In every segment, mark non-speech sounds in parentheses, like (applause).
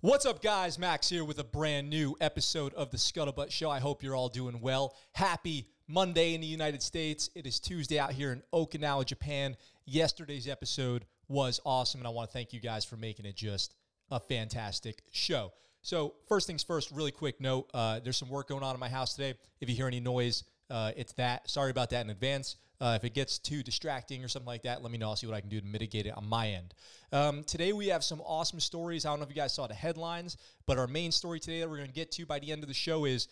What's up, guys? Max here with a brand new episode of the Scuttlebutt Show. I hope you're all doing well. Happy Monday in the United States. It is Tuesday out here in Okinawa, Japan. Yesterday's episode was awesome, and I want to thank you guys for making it just a fantastic show. So, first things first, really quick note uh, there's some work going on in my house today. If you hear any noise, uh, it's that. Sorry about that in advance. Uh, if it gets too distracting or something like that, let me know. I'll see what I can do to mitigate it on my end. Um, today, we have some awesome stories. I don't know if you guys saw the headlines, but our main story today that we're going to get to by the end of the show is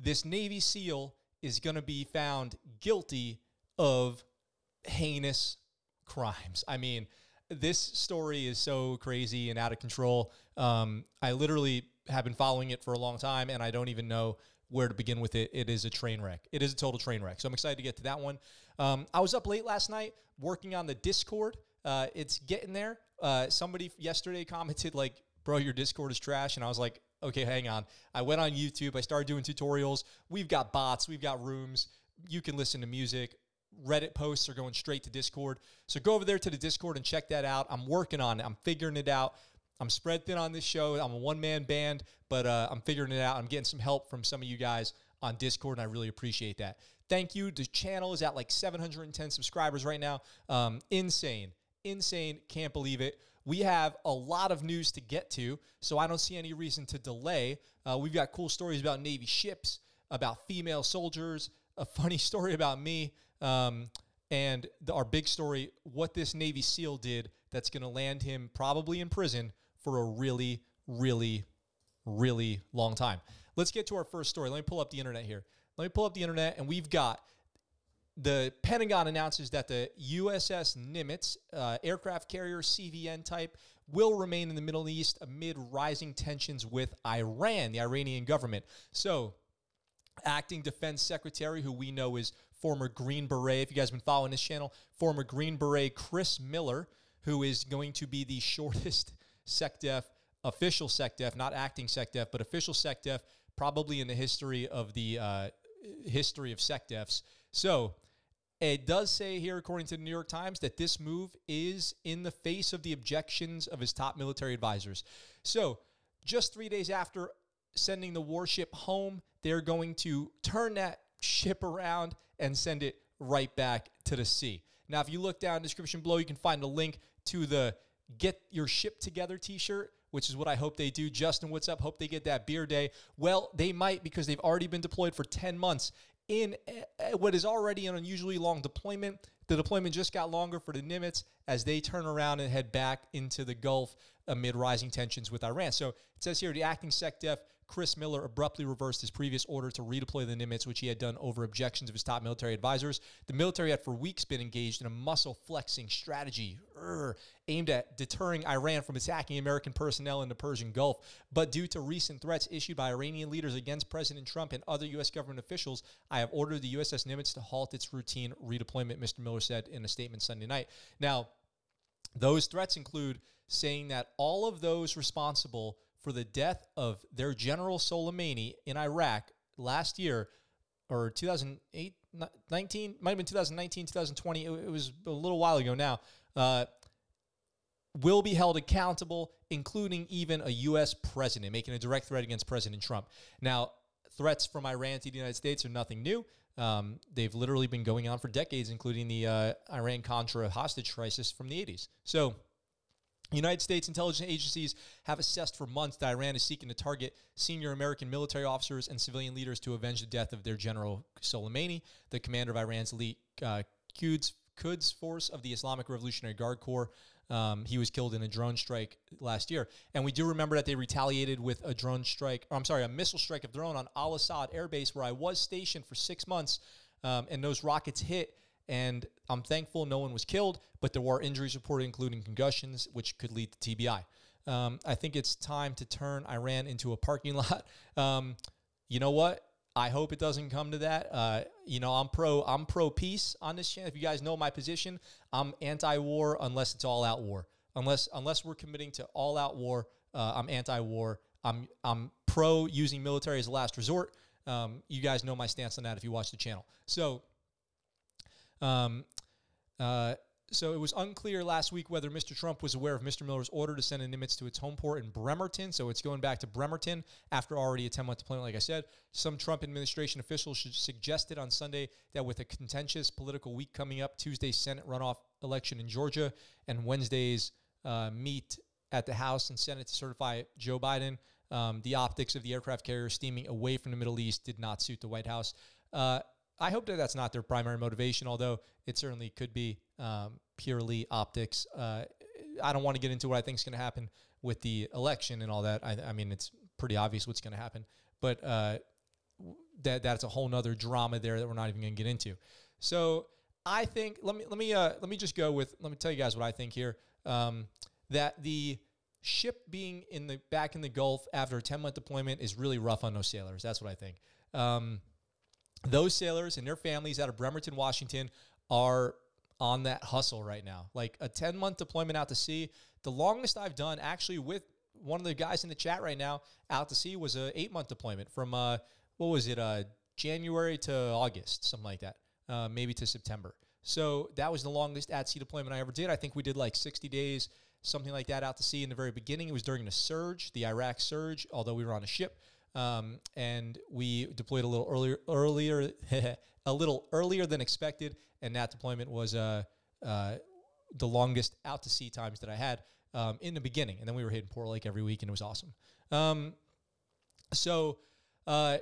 this Navy SEAL is going to be found guilty of heinous crimes. I mean, this story is so crazy and out of control. Um, I literally have been following it for a long time, and I don't even know where to begin with it. It is a train wreck. It is a total train wreck. So I'm excited to get to that one. Um, I was up late last night working on the Discord. Uh, it's getting there. Uh, somebody yesterday commented like, "Bro, your Discord is trash," and I was like, "Okay, hang on." I went on YouTube. I started doing tutorials. We've got bots. We've got rooms. You can listen to music. Reddit posts are going straight to Discord. So go over there to the Discord and check that out. I'm working on it. I'm figuring it out. I'm spread thin on this show. I'm a one man band, but uh, I'm figuring it out. I'm getting some help from some of you guys on Discord, and I really appreciate that. Thank you. The channel is at like 710 subscribers right now. Um, insane. Insane. Can't believe it. We have a lot of news to get to, so I don't see any reason to delay. Uh, we've got cool stories about Navy ships, about female soldiers, a funny (laughs) story about me. Um, and our big story, what this Navy SEAL did that's going to land him probably in prison for a really, really, really long time. Let's get to our first story. Let me pull up the internet here. Let me pull up the internet, and we've got the Pentagon announces that the USS Nimitz, uh, aircraft carrier CVN type, will remain in the Middle East amid rising tensions with Iran, the Iranian government. So, acting defense secretary, who we know is former Green Beret, if you guys have been following this channel, former Green Beret Chris Miller, who is going to be the (laughs) shortest SecDef, official SecDef, not acting SecDef, but official SecDef, probably in the history of the uh, history of SecDefs. So it does say here, according to the New York Times, that this move is in the face of the objections of his top military advisors. So just three days after sending the warship home, they're going to turn that ship around and send it right back to the sea. Now, if you look down description below, you can find a link to the Get Your Ship Together t shirt, which is what I hope they do. Justin, what's up? Hope they get that beer day. Well, they might because they've already been deployed for 10 months in eh, what is already an unusually long deployment. The deployment just got longer for the Nimitz as they turn around and head back into the Gulf amid rising tensions with Iran. So it says here the acting SecDef, Chris Miller, abruptly reversed his previous order to redeploy the Nimitz, which he had done over objections of his top military advisors. The military had for weeks been engaged in a muscle flexing strategy urgh, aimed at deterring Iran from attacking American personnel in the Persian Gulf. But due to recent threats issued by Iranian leaders against President Trump and other U.S. government officials, I have ordered the USS Nimitz to halt its routine redeployment, Mr. Miller said in a statement Sunday night. Now, those threats include saying that all of those responsible for the death of their General Soleimani in Iraq last year or 2008, 19, might have been 2019, 2020. It, was a little while ago now. Uh, will be held accountable, including even a U.S. president, making a direct threat against President Trump. Now, threats from Iran to the United States are nothing new. Um, they've literally been going on for decades, including the uh, Iran Contra hostage crisis from the 80s. So, United States intelligence agencies have assessed for months that Iran is seeking to target senior American military officers and civilian leaders to avenge the death of their General Soleimani, the commander of Iran's elite uh, Quds force of the Islamic Revolutionary Guard Corps. Um, he was killed in a drone strike last year. And we do remember that they retaliated with a drone strike, or I'm sorry, a missile strike of drone on Al Asad Air Base, where I was stationed for six months. Um, and those rockets hit. And I'm thankful no one was killed, but there were injuries reported, including concussions, which could lead to TBI. Um, I think it's time to turn Iran into a parking (laughs) lot. Um, you know what? I hope it doesn't come to that. Uh, you know, I'm pro. I'm pro peace on this channel. If you guys know my position, I'm anti-war unless it's all out war. Unless unless we're committing to all out war, uh, I'm anti-war. I'm I'm pro using military as a last resort. Um, you guys know my stance on that if you watch the channel. So, um, uh, so it was unclear last week whether Mr. Trump was aware of Mr. Miller's order to send a Nimitz to its home port in Bremerton. So it's going back to Bremerton after already a 10 month deployment, like I said. Some Trump administration officials suggested on Sunday that with a contentious political week coming up, Tuesday's Senate runoff election in Georgia and Wednesday's uh, meet at the House and Senate to certify Joe Biden, um, the optics of the aircraft carrier steaming away from the Middle East did not suit the White House. Uh, I hope that that's not their primary motivation, although it certainly could be um, purely optics. Uh, I don't want to get into what I think is going to happen with the election and all that. I, I mean, it's pretty obvious what's going to happen, but uh, that that's a whole nother drama there that we're not even going to get into. So I think let me let me uh, let me just go with let me tell you guys what I think here. Um, that the ship being in the back in the Gulf after a 10 month deployment is really rough on those sailors. That's what I think. Um, those sailors and their families out of Bremerton, Washington, are on that hustle right now. Like a 10 month deployment out to sea. The longest I've done actually with one of the guys in the chat right now out to sea was a eight month deployment from, uh, what was it, uh, January to August, something like that, uh, maybe to September. So that was the longest at sea deployment I ever did. I think we did like 60 days, something like that out to sea in the very beginning. It was during the surge, the Iraq surge, although we were on a ship. Um, and we deployed a little earlier, earlier, (laughs) a little earlier than expected, and that deployment was uh, uh, the longest out to sea times that I had um, in the beginning. And then we were hitting Port Lake every week, and it was awesome. Um, so uh,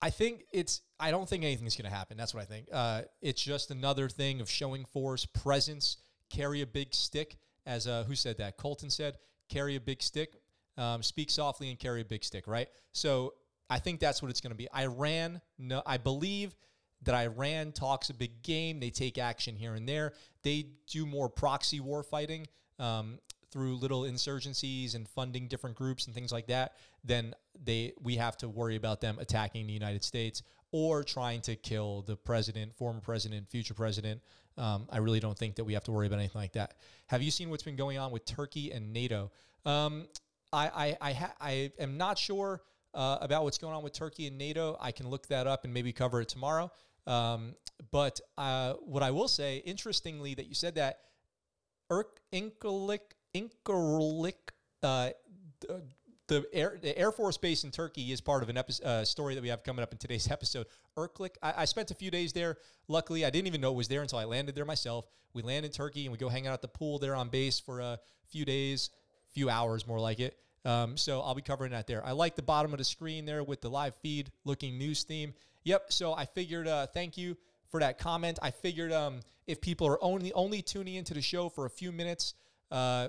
I think it's. I don't think anything's going to happen. That's what I think. Uh, it's just another thing of showing force, presence, carry a big stick. As uh, who said that? Colton said, carry a big stick um, speak softly and carry a big stick, right? So I think that's what it's going to be. Iran, no, I believe that Iran talks a big game. They take action here and there. They do more proxy war fighting um, through little insurgencies and funding different groups and things like that. Then they we have to worry about them attacking the United States or trying to kill the president, former president, future president. Um, I really don't think that we have to worry about anything like that. Have you seen what's been going on with Turkey and NATO? Um, I I I, ha- I am not sure uh, about what's going on with Turkey and NATO. I can look that up and maybe cover it tomorrow. Um, but uh, what I will say, interestingly, that you said that Incirlik Incirlik uh, the Air, the Air Force Base in Turkey is part of an episode, uh, story that we have coming up in today's (laughs) episode. Irklik, I, I, spent a few days there. Luckily, I didn't even know it was there until I landed there myself. We land in Turkey and we go hang out at the pool there on base for a few days, few hours more like it. Um, so I'll be covering that there. I like the bottom of the screen there with the live feed looking news theme. Yep. So I figured, uh, thank you for that comment. I figured um, if people are only only tuning into the show for a few minutes, uh,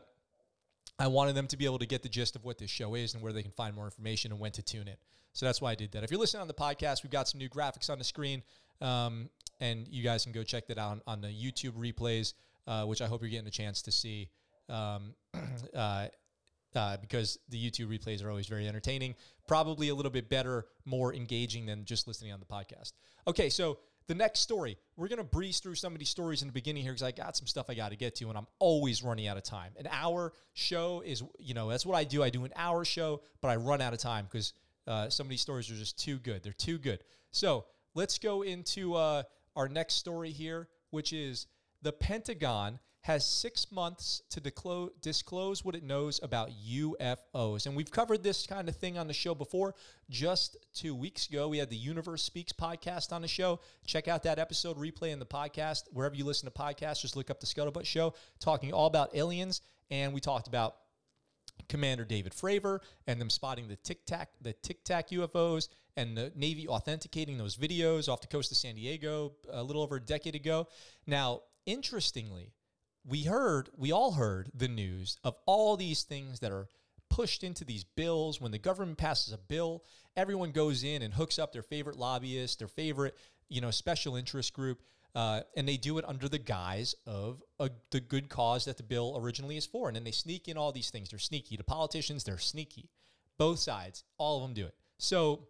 I wanted them to be able to get the gist of what this show is and where they can find more information and when to tune in. So that's why I did that. If you're listening on the podcast, we've got some new graphics on the screen, um, and you guys can go check that out on, on the YouTube replays, uh, which I hope you're getting a chance to see. Um, (clears throat) uh, uh, because the YouTube replays are always very entertaining, probably a little bit better, more engaging than just listening on the podcast. Okay, so the next story, we're going to breeze through some of these stories in the beginning here because I got some stuff I got to get to, and I'm always running out of time. An hour show is, you know, that's what I do. I do an hour show, but I run out of time because uh, some of these stories are just too good. They're too good. So let's go into uh, our next story here, which is the Pentagon has six months to disclose, what it knows about UFOs. And we've covered this kind of thing on the show before. Just two weeks ago, we had the Universe Speaks podcast on the show. Check out that episode, replay in the podcast. Wherever you listen to podcasts, just look up the Scuttlebutt Show, talking all about aliens. And we talked about Commander David Fravor and them spotting the Tic Tac, the Tic Tac UFOs, and the Navy authenticating those videos off the coast of San Diego a little over a decade ago. Now, interestingly, we heard, we all heard the news of all these things that are pushed into these bills. When the government passes a bill, everyone goes in and hooks up their favorite lobbyist, their favorite, you know, special interest group, uh, and they do it under the guise of a, the good cause that the bill originally is for. And then they sneak in all these things. They're sneaky. The politicians, they're sneaky. Both sides, all of them do it. So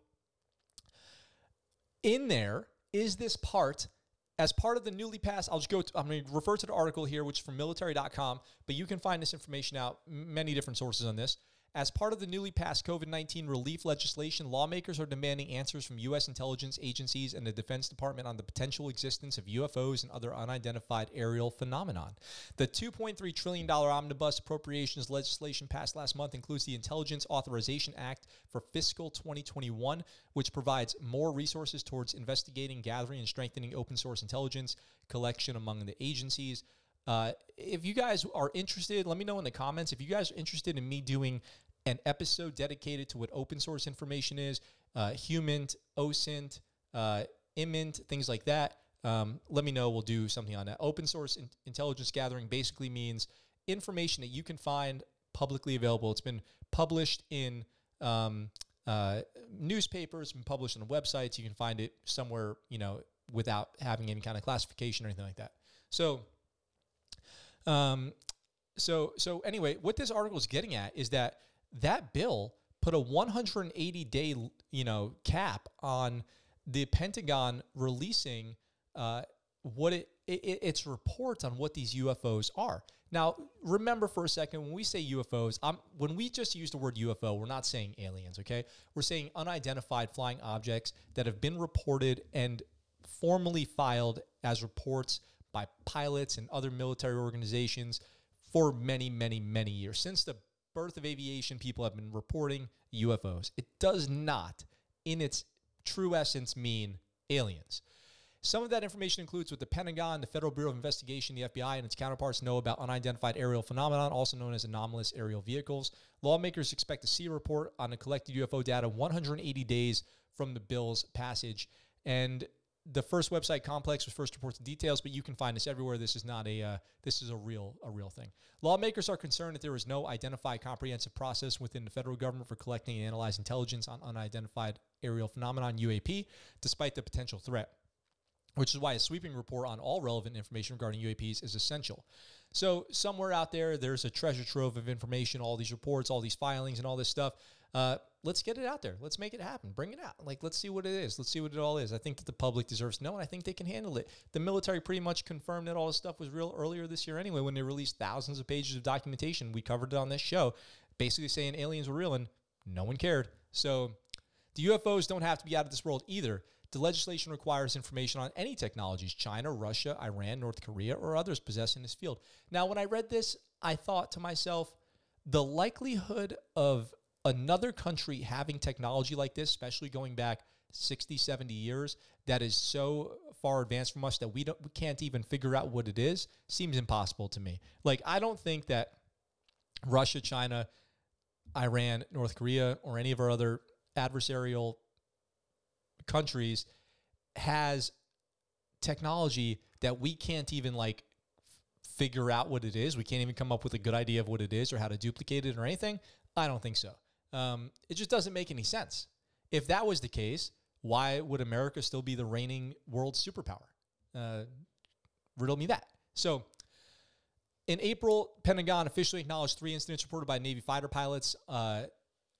in there is this part as part of the newly passed, I'll just go. To, I'm going to refer to the article here, which is from military.com, but you can find this information out many different sources on this. As part of the newly passed COVID 19 relief legislation, lawmakers are demanding answers from U.S. intelligence agencies and the Defense Department on the potential existence of UFOs and other unidentified aerial phenomenon. The $2.3 trillion omnibus appropriations legislation passed last month includes the Intelligence Authorization Act for fiscal 2021, which provides more resources towards investigating, gathering, and strengthening open source intelligence collection among the agencies. Uh, if you guys are interested, let me know in the comments. If you guys are interested in me doing an episode dedicated to what open source information is, uh, Humint, OSINT, uh, Imint, things like that. Um, let me know. We'll do something on that. Open source in- intelligence gathering basically means information that you can find publicly available. It's been published in um, uh, newspapers, been published on websites. You can find it somewhere, you know, without having any kind of classification or anything like that. So, um, so, so anyway, what this article is getting at is that that bill put a 180 day, you know, cap on the Pentagon releasing uh, what it, it, its reports on what these UFOs are. Now, remember for a second when we say UFOs, I'm, when we just use the word UFO, we're not saying aliens. Okay, we're saying unidentified flying objects that have been reported and formally filed as reports by pilots and other military organizations for many, many, many years since the birth of aviation, people have been reporting UFOs. It does not, in its true essence, mean aliens. Some of that information includes what the Pentagon, the Federal Bureau of Investigation, the FBI, and its counterparts know about unidentified aerial phenomenon, also known as anomalous aerial vehicles. Lawmakers expect to see a report on the collected UFO data 180 days from the bill's passage. And the first website complex was first reports the details, but you can find this everywhere. This is not a uh, this is a real a real thing. Lawmakers are concerned that there is no identified comprehensive process within the federal government for collecting and analyzing intelligence on unidentified aerial phenomenon UAP, despite the potential threat. Which is why a sweeping report on all relevant information regarding UAPs is essential. So somewhere out there, there's a treasure trove of information, all these reports, all these filings, and all this stuff. Uh, let's get it out there. Let's make it happen. Bring it out. Like, let's see what it is. Let's see what it all is. I think that the public deserves to know, and I think they can handle it. The military pretty much confirmed that all this stuff was real earlier this year anyway when they released thousands of pages of documentation. We covered it on this show, basically saying aliens were real, and no one cared. So the UFOs don't have to be out of this world either. The legislation requires information on any technologies China, Russia, Iran, North Korea, or others possessing in this field. Now, when I read this, I thought to myself, the likelihood of another country having technology like this, especially going back 60, 70 years, that is so far advanced from us that we don't we can't even figure out what it is, seems impossible to me. Like I don't think that Russia, China, Iran, North Korea, or any of our other adversarial countries has technology that we can't even like figure out what it is. We can't even come up with a good idea of what it is or how to duplicate it or anything. I don't think so. Um, it just doesn't make any sense. If that was the case, why would America still be the reigning world superpower? Uh, riddle me that. So, in April, Pentagon officially acknowledged three incidents reported by Navy fighter pilots uh,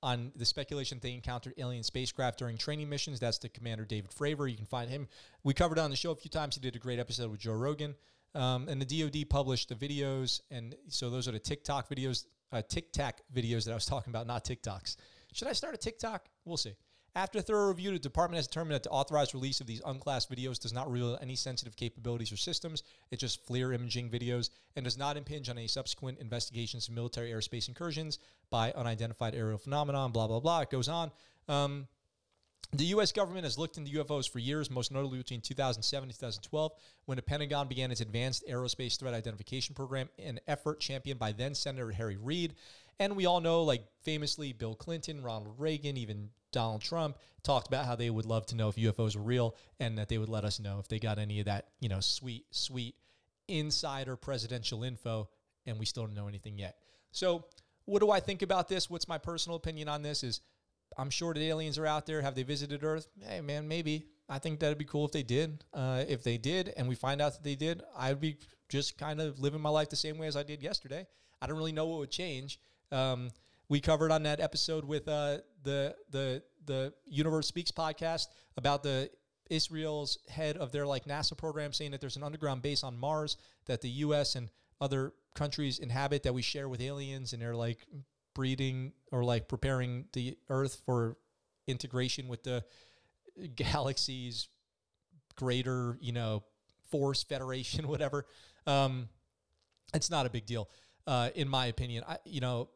on the speculation they encountered alien spacecraft during training missions. That's the commander David Fravor. You can find him. We covered on the show a few times. He did a great episode with Joe Rogan. Um, and the DoD published the videos, and so those are the TikTok videos uh, Tic Tac videos that I was talking about, not TikToks. Should I start a TikTok? We'll see. After a thorough review, the department has determined that the authorized release of these unclassed videos does not reveal any sensitive capabilities or systems. It's just FLIR imaging videos and does not impinge on any subsequent investigations of military airspace incursions by unidentified aerial phenomenon, blah, blah, blah. It goes on. Um, the U.S. government has looked into UFOs for years, most notably between 2007 and 2012, when the Pentagon began its Advanced Aerospace Threat Identification Program, an effort championed by then Senator Harry Reid. And we all know, like famously, Bill Clinton, Ronald Reagan, even Donald Trump talked about how they would love to know if UFOs were real and that they would let us know if they got any of that, you know, sweet, sweet insider presidential info. And we still don't know anything yet. So, what do I think about this? What's my personal opinion on this? Is I'm sure that aliens are out there. Have they visited Earth? Hey, man, maybe. I think that'd be cool if they did. Uh, if they did, and we find out that they did, I'd be just kind of living my life the same way as I did yesterday. I don't really know what would change. Um, we covered on that episode with uh, the the the Universe Speaks podcast about the Israel's head of their like NASA program saying that there's an underground base on Mars that the U.S. and other countries inhabit that we share with aliens, and they're like breeding or like preparing the Earth for integration with the galaxy's greater, you know, force federation, (laughs) whatever. Um, it's not a big deal, uh, in my opinion. I, you know,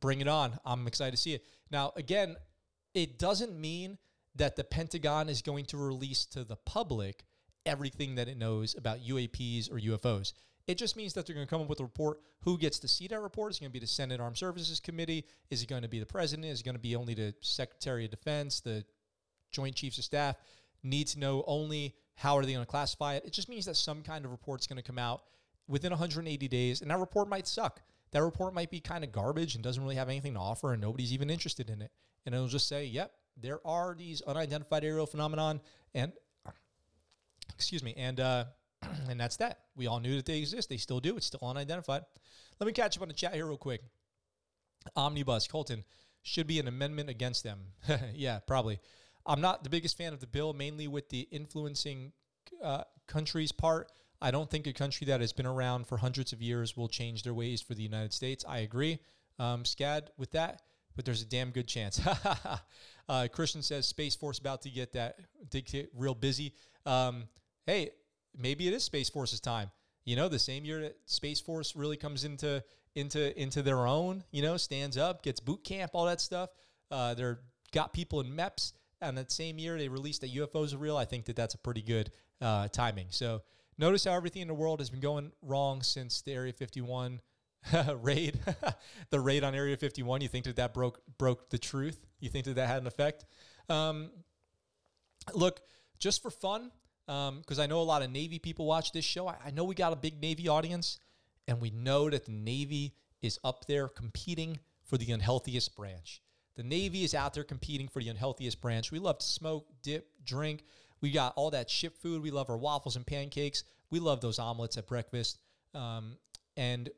bring it on. I'm excited to see it. Now, again, it doesn't mean that the Pentagon is going to release to the public everything that it knows about UAPs or UFOs. It just means that they're going to come up with a report. Who gets to see that report? Is it going to be the Senate Armed Services Committee? Is it going to be the president? Is it going to be only the Secretary of Defense, the Joint Chiefs of Staff? Need to know only how are they going to classify it? It just means that some kind of report's going to come out within 180 days, and that report might suck. That report might be kind of garbage and doesn't really have anything to offer, and nobody's even interested in it. And it'll just say, "Yep, there are these unidentified aerial phenomenon," and excuse me, and uh, (clears throat) and that's that. We all knew that they exist. They still do. It's still unidentified. Let me catch up on the chat here real quick. Omnibus, Colton, should be an amendment against them. (laughs) yeah, probably. I'm not the biggest fan of the bill, mainly with the influencing uh, countries part. I don't think a country that has been around for hundreds of years will change their ways for the United States. I agree. Um, SCAD with that, but there's a damn good chance. (laughs) uh, Christian says Space Force about to get that to get real busy. Um, hey, maybe it is Space Force's time. You know, the same year that Space Force really comes into into into their own, you know, stands up, gets boot camp, all that stuff. Uh, they're got people in MEPS, and that same year they released that UFOs are real. I think that that's a pretty good uh, timing. So notice how everything in the world has been going wrong since the Area 51 (laughs) raid, (laughs) the raid on Area 51. You think that that broke broke the truth? You think that that had an effect? Um, look, just for fun, because um, I know a lot of Navy people watch this show. I, I know we got a big Navy audience, and we know that the Navy is up there competing for the unhealthiest branch. The Navy is out there competing for the unhealthiest branch. We love to smoke, dip, drink. We got all that ship food. We love our waffles and pancakes. We love those omelets at breakfast. Um, and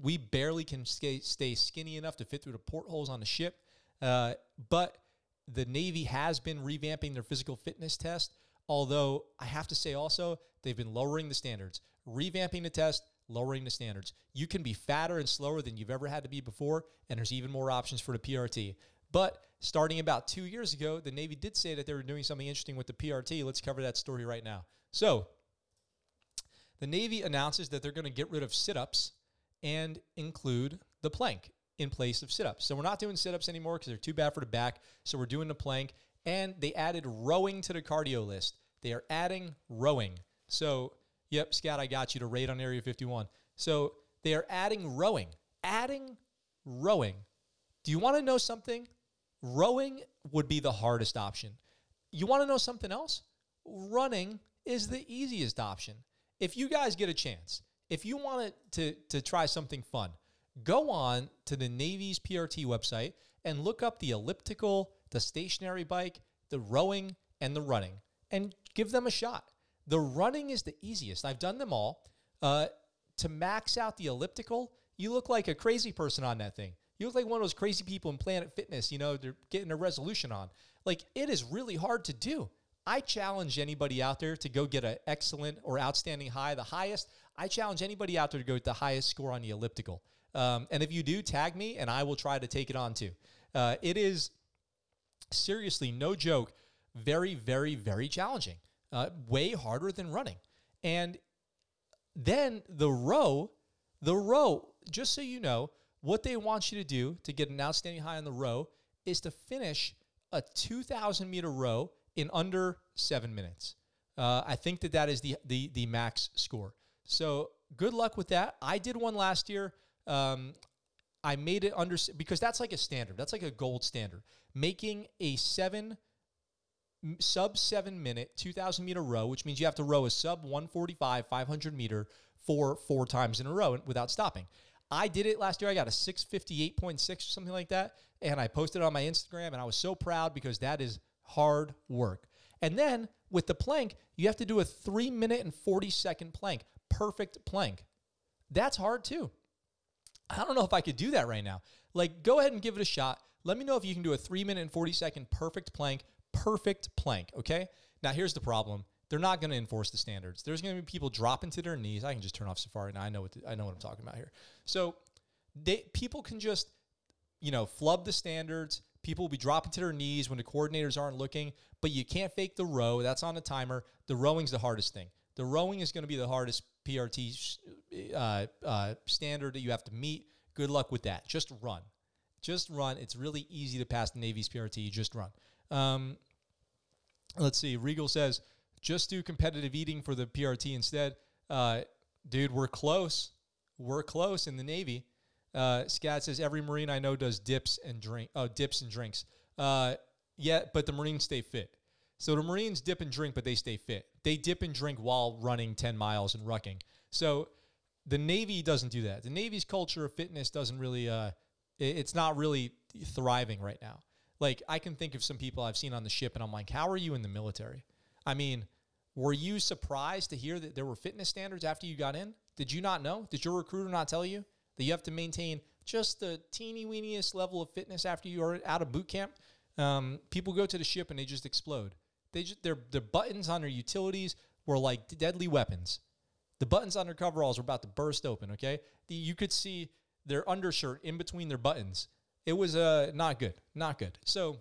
we barely can stay, skinny enough to fit through the portholes on the ship. Uh, but the Navy has been revamping their physical fitness test Although I have to say also, they've been lowering the standards, revamping the test, lowering the standards. You can be fatter and slower than you've ever had to be before, and there's even more options for the PRT. But starting about two years ago, the Navy did say that they were doing something interesting with the PRT. Let's cover that story right now. So, the Navy announces that they're going to get rid of sit ups and include the plank in place of sit ups. So, we're not doing sit ups anymore because they're too bad for the back. So, we're doing the plank. And they added rowing to the cardio list. They are adding rowing. So, yep, Scott, I got you to rate on Area 51. So they are adding rowing. Adding rowing. Do you want to know something? Rowing would be the hardest option. You want to know something else? Running is the easiest option. If you guys get a chance, if you want to, to try something fun, go on to the Navy's PRT website and look up the elliptical the stationary bike, the rowing, and the running, and give them a shot. The running is the easiest. I've done them all. Uh, to max out the elliptical, you look like a crazy person on that thing. You look like one of those crazy people in Planet Fitness, you know, they're getting a resolution on. Like, it is really hard to do. I challenge anybody out there to go get an excellent or outstanding high, the highest. I challenge anybody out there to go get the highest score on the elliptical. Um, and if you do, tag me and I will try to take it on too. Uh, it is seriously, no joke, very, very, very challenging. Uh, way harder than running. And then the row, the row, just so you know, what they want you to do to get an outstanding high on the row is to finish a 2,000 meter row in under seven minutes. Uh, I think that that is the, the, the max score. So good luck with that. I did one last year. Um, I made it under because that's like a standard. That's like a gold standard. Making a seven sub seven minute 2000 meter row, which means you have to row a sub 145 500 meter for four times in a row without stopping. I did it last year. I got a 658.6 or something like that. And I posted it on my Instagram and I was so proud because that is hard work. And then with the plank, you have to do a three minute and 40 second plank, perfect plank. That's hard too. I don't know if I could do that right now. Like, go ahead and give it a shot. Let me know if you can do a three minute and 40 second perfect plank, perfect plank. Okay. Now, here's the problem. They're not going to enforce the standards. There's going to be people dropping to their knees. I can just turn off Safari now. I know what the, I know what I'm talking about here. So, they people can just you know, flub the standards. People will be dropping to their knees when the coordinators aren't looking, but you can't fake the row. That's on a timer. The rowing's the hardest thing. The rowing is going to be the hardest PRT uh, uh, standard that you have to meet. Good luck with that. Just run. Just run. It's really easy to pass the Navy's PRT. Just run. Um, let's see. Regal says, just do competitive eating for the PRT instead. Uh, dude, we're close. We're close in the Navy. Uh, Scat says every Marine I know does dips and drink. Oh, dips and drinks. Uh, yeah, but the Marines stay fit. So the Marines dip and drink, but they stay fit. They dip and drink while running 10 miles and rucking. So the Navy doesn't do that. The Navy's culture of fitness doesn't really, uh, it's not really thriving right now. Like I can think of some people I've seen on the ship, and I'm like, how are you in the military? I mean, were you surprised to hear that there were fitness standards after you got in? Did you not know? Did your recruiter not tell you that you have to maintain just the teeny weeniest level of fitness after you are out of boot camp? Um, people go to the ship and they just explode. They just their their buttons on their utilities were like deadly weapons. The buttons on their coveralls were about to burst open. Okay, the, you could see their undershirt in between their buttons. It was uh not good, not good. So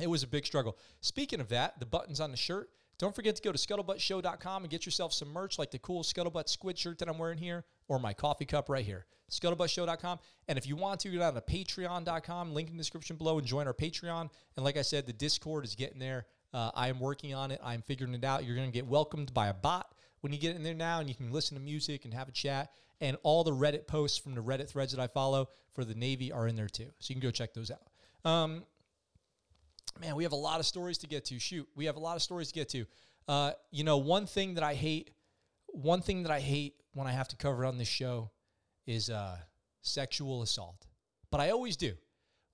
it was a big struggle. Speaking of that, the buttons on the shirt. Don't forget to go to scuttlebuttshow.com and get yourself some merch like the cool Scuttlebutt squid shirt that I'm wearing here or my coffee cup right here. Scuttlebuttshow.com. And if you want to, go down to patreon.com, link in the description below, and join our Patreon. And like I said, the Discord is getting there. Uh, I am working on it. I'm figuring it out. You're going to get welcomed by a bot when you get in there now, and you can listen to music and have a chat. And all the Reddit posts from the Reddit threads that I follow for the Navy are in there too. So you can go check those out. Um, man, we have a lot of stories to get to. Shoot, we have a lot of stories to get to. Uh, you know, one thing that I hate, one thing that I hate when I have to cover on this show is uh, sexual assault. But I always do.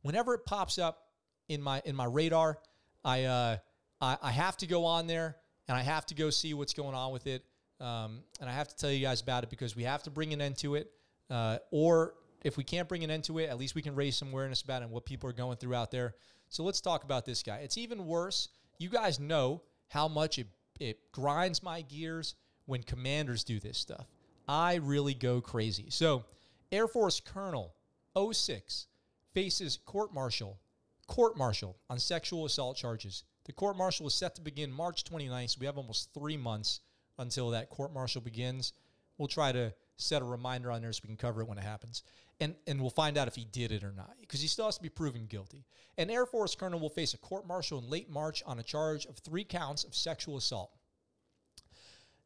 Whenever it pops up in my in my radar, I uh, I, I have to go on there and I have to go see what's going on with it. Um, and I have to tell you guys about it because we have to bring an end to it. Uh, or if we can't bring an end to it, at least we can raise some awareness about it and what people are going through out there. So let's talk about this guy. It's even worse. You guys know how much it, it grinds my gears when commanders do this stuff. I really go crazy. So, Air Force Colonel 06 faces court martial, court martial on sexual assault charges. The court martial is set to begin March 29th, so we have almost three months until that court martial begins. We'll try to set a reminder on there so we can cover it when it happens and and we'll find out if he did it or not because he still has to be proven guilty. An Air Force colonel will face a court martial in late March on a charge of three counts of sexual assault.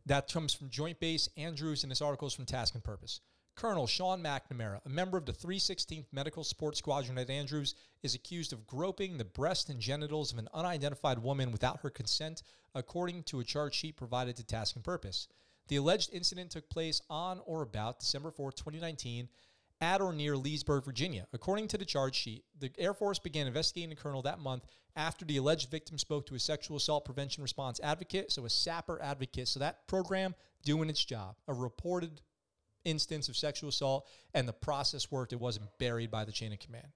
That comes from Joint Base Andrews, and this article is from Task and Purpose. Colonel Sean McNamara, a member of the 316th Medical Support Squadron at Andrews, is accused of groping the breast and genitals of an unidentified woman without her consent, according to a charge sheet provided to Task and Purpose. The alleged incident took place on or about December 4, 2019, at or near Leesburg, Virginia. According to the charge sheet, the Air Force began investigating the colonel that month after the alleged victim spoke to a sexual assault prevention response advocate, so a SAPR advocate. So that program doing its job, a reported instance of sexual assault, and the process worked. It wasn't buried by the chain of command.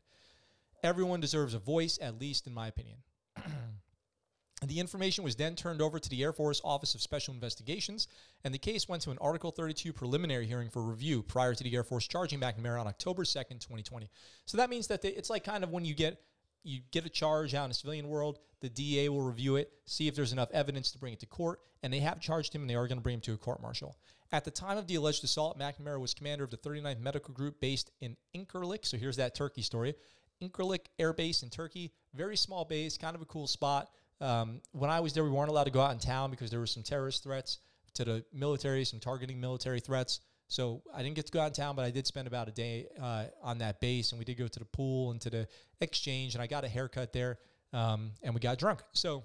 Everyone deserves a voice, at least in my opinion. (clears throat) The information was then turned over to the Air Force Office of Special Investigations, and the case went to an Article 32 preliminary hearing for review prior to the Air Force charging McNamara on October 2nd, 2020. So that means that they, it's like kind of when you get you get a charge out in the civilian world, the DA will review it, see if there's enough evidence to bring it to court, and they have charged him and they are going to bring him to a court martial. At the time of the alleged assault, McNamara was commander of the 39th Medical Group based in Incirlik. So here's that Turkey story. Incirlik Air Base in Turkey, very small base, kind of a cool spot. Um, when I was there, we weren't allowed to go out in town because there were some terrorist threats to the military, some targeting military threats. So I didn't get to go out in town, but I did spend about a day uh, on that base, and we did go to the pool and to the exchange, and I got a haircut there, um, and we got drunk. So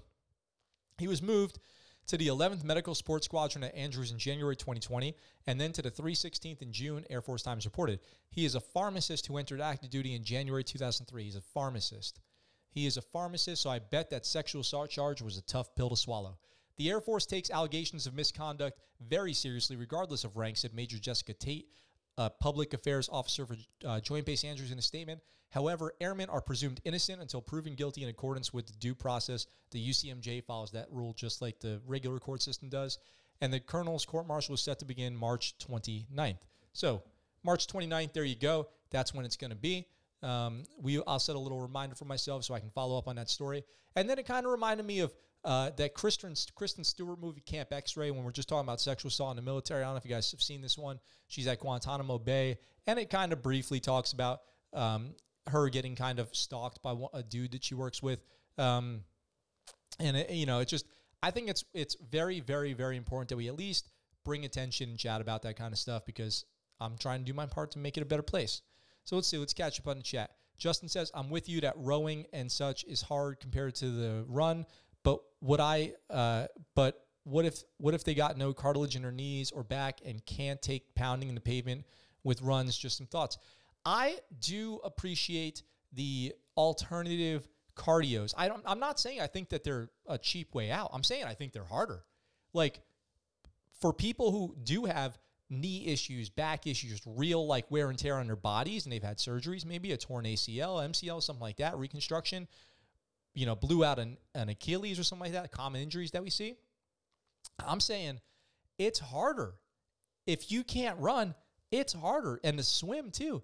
he was moved to the 11th Medical Support Squadron at Andrews in January 2020, and then to the 316th in June, Air Force Times reported. He is a pharmacist who entered active duty in January 2003. He's a pharmacist. He is a pharmacist, so I bet that sexual assault charge was a tough pill to swallow. The Air Force takes allegations of misconduct very seriously, regardless of rank, said Major Jessica Tate, a public affairs officer for uh, Joint Base Andrews, in a statement. However, airmen are presumed innocent until proven guilty in accordance with the due process. The UCMJ follows that rule just like the regular court system does. And the colonel's court martial is set to begin March 29th. So, March 29th, there you go. That's when it's going to be. Um, we I'll set a little reminder for myself so I can follow up on that story. And then it kind of reminded me of uh, that Kristen Kristen Stewart movie Camp X-Ray when we're just talking about sexual assault in the military. I don't know if you guys have seen this one. She's at Guantanamo Bay, and it kind of briefly talks about um, her getting kind of stalked by a dude that she works with. Um, and it, you know, it's just I think it's it's very very very important that we at least bring attention and chat about that kind of stuff because I'm trying to do my part to make it a better place. So let's see. Let's catch up on the chat. Justin says, I'm with you that rowing and such is hard compared to the run. But what I, uh, but what if, what if they got no cartilage in their knees or back and can't take pounding in the pavement with runs? Just some thoughts. I do appreciate the alternative cardios. I don't, I'm not saying I think that they're a cheap way out. I'm saying I think they're harder. Like for people who do have knee issues, back issues, real like wear and tear on their bodies, and they've had surgeries, maybe a torn ACL, MCL, something like that, reconstruction, you know, blew out an, an Achilles or something like that, common injuries that we see. I'm saying it's harder. If you can't run, it's harder. And the swim too.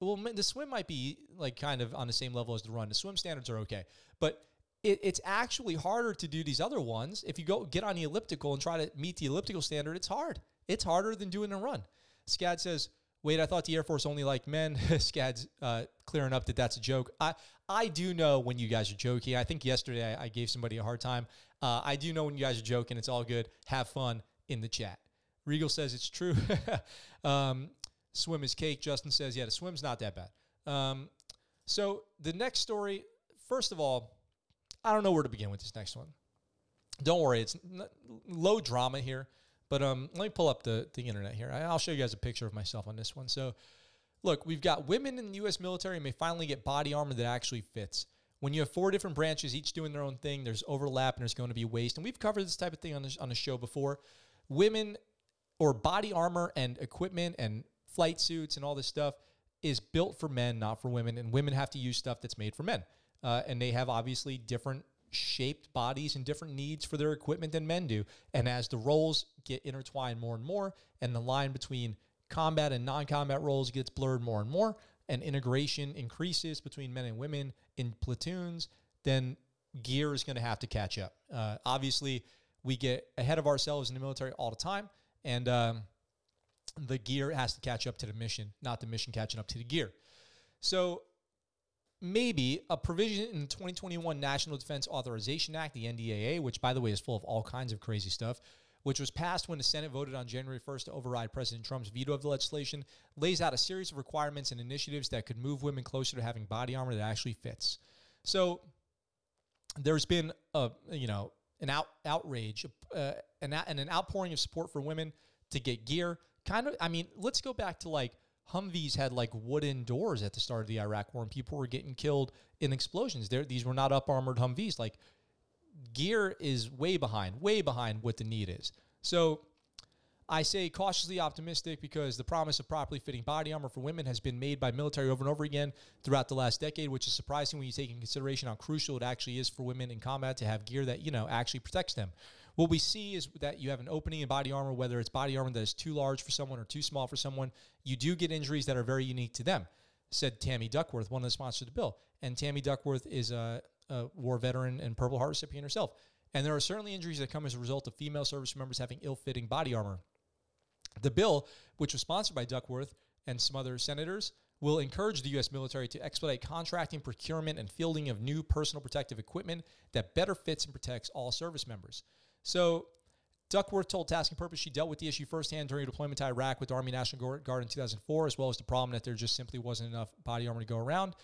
Well, the swim might be like kind of on the same level as the run. The swim standards are okay. But it, it's actually harder to do these other ones. If you go get on the elliptical and try to meet the elliptical standard, it's hard. It's harder than doing a run. Scad says, wait, I thought the Air Force only liked men. (laughs) Scad's uh, clearing up that that's a joke. I, I do know when you guys are joking. I think yesterday I, I gave somebody a hard time. Uh, I do know when you guys are joking. It's all good. Have fun in the chat. Regal says it's true. (laughs) um, swim is cake. Justin says, yeah, the swim's not that bad. Um, so the next story, first of all, I don't know where to begin with this next one. Don't worry, it's low drama here. But um, let me pull up the, the internet here. I'll show you guys a picture of myself on this one. So, look, we've got women in the U.S. military may finally get body armor that actually fits. When you have four different branches, each doing their own thing, there's overlap and there's going to be waste. And we've covered this type of thing on the, on the show before. Women or body armor and equipment and flight suits and all this stuff is built for men, not for women. And women have to use stuff that's made for men. Uh, and they have obviously different shaped bodies and different needs for their equipment than men do. And as the roles get intertwined more and more, and the line between combat and non combat roles gets blurred more and more, and integration increases between men and women in platoons, then gear is going to have to catch up. Uh, obviously, we get ahead of ourselves in the military all the time, and um, the gear has to catch up to the mission, not the mission catching up to the gear. So maybe a provision in the 2021 National Defense Authorization Act, the NDAA, which by the way is full of all kinds of crazy stuff, which was passed when the Senate voted on January 1st to override President Trump's veto of the legislation, lays out a series of requirements and initiatives that could move women closer to having body armor that actually fits. So there's been a you know an out outrage uh, and an outpouring of support for women to get gear. Kind of, I mean, let's go back to like Humvees had like wooden doors at the start of the Iraq War, and people were getting killed in explosions. There, these were not up armored Humvees. Like gear is way behind, way behind what the need is. So I say cautiously optimistic because the promise of properly fitting body armor for women has been made by military over and over again throughout the last decade, which is surprising when you take in consideration how crucial it actually is for women in combat to have gear that you know actually protects them. What we see is that you have an opening in body armor, whether it's body armor that is too large for someone or too small for someone, you do get injuries that are very unique to them, said Tammy Duckworth, one of the sponsors of the bill. And Tammy Duckworth is a, a war veteran and Purple Heart recipient herself. And there are certainly injuries that come as a result of female service members having ill fitting body armor. The bill, which was sponsored by Duckworth and some other senators, will encourage the U.S. military to expedite contracting, procurement, and fielding of new personal protective equipment that better fits and protects all service members. So Duckworth told Task and Purpose she dealt with the issue firsthand during her deployment to Iraq with the Army National Guard in 2004, as well as the problem that there just simply wasn't enough body armor to go around.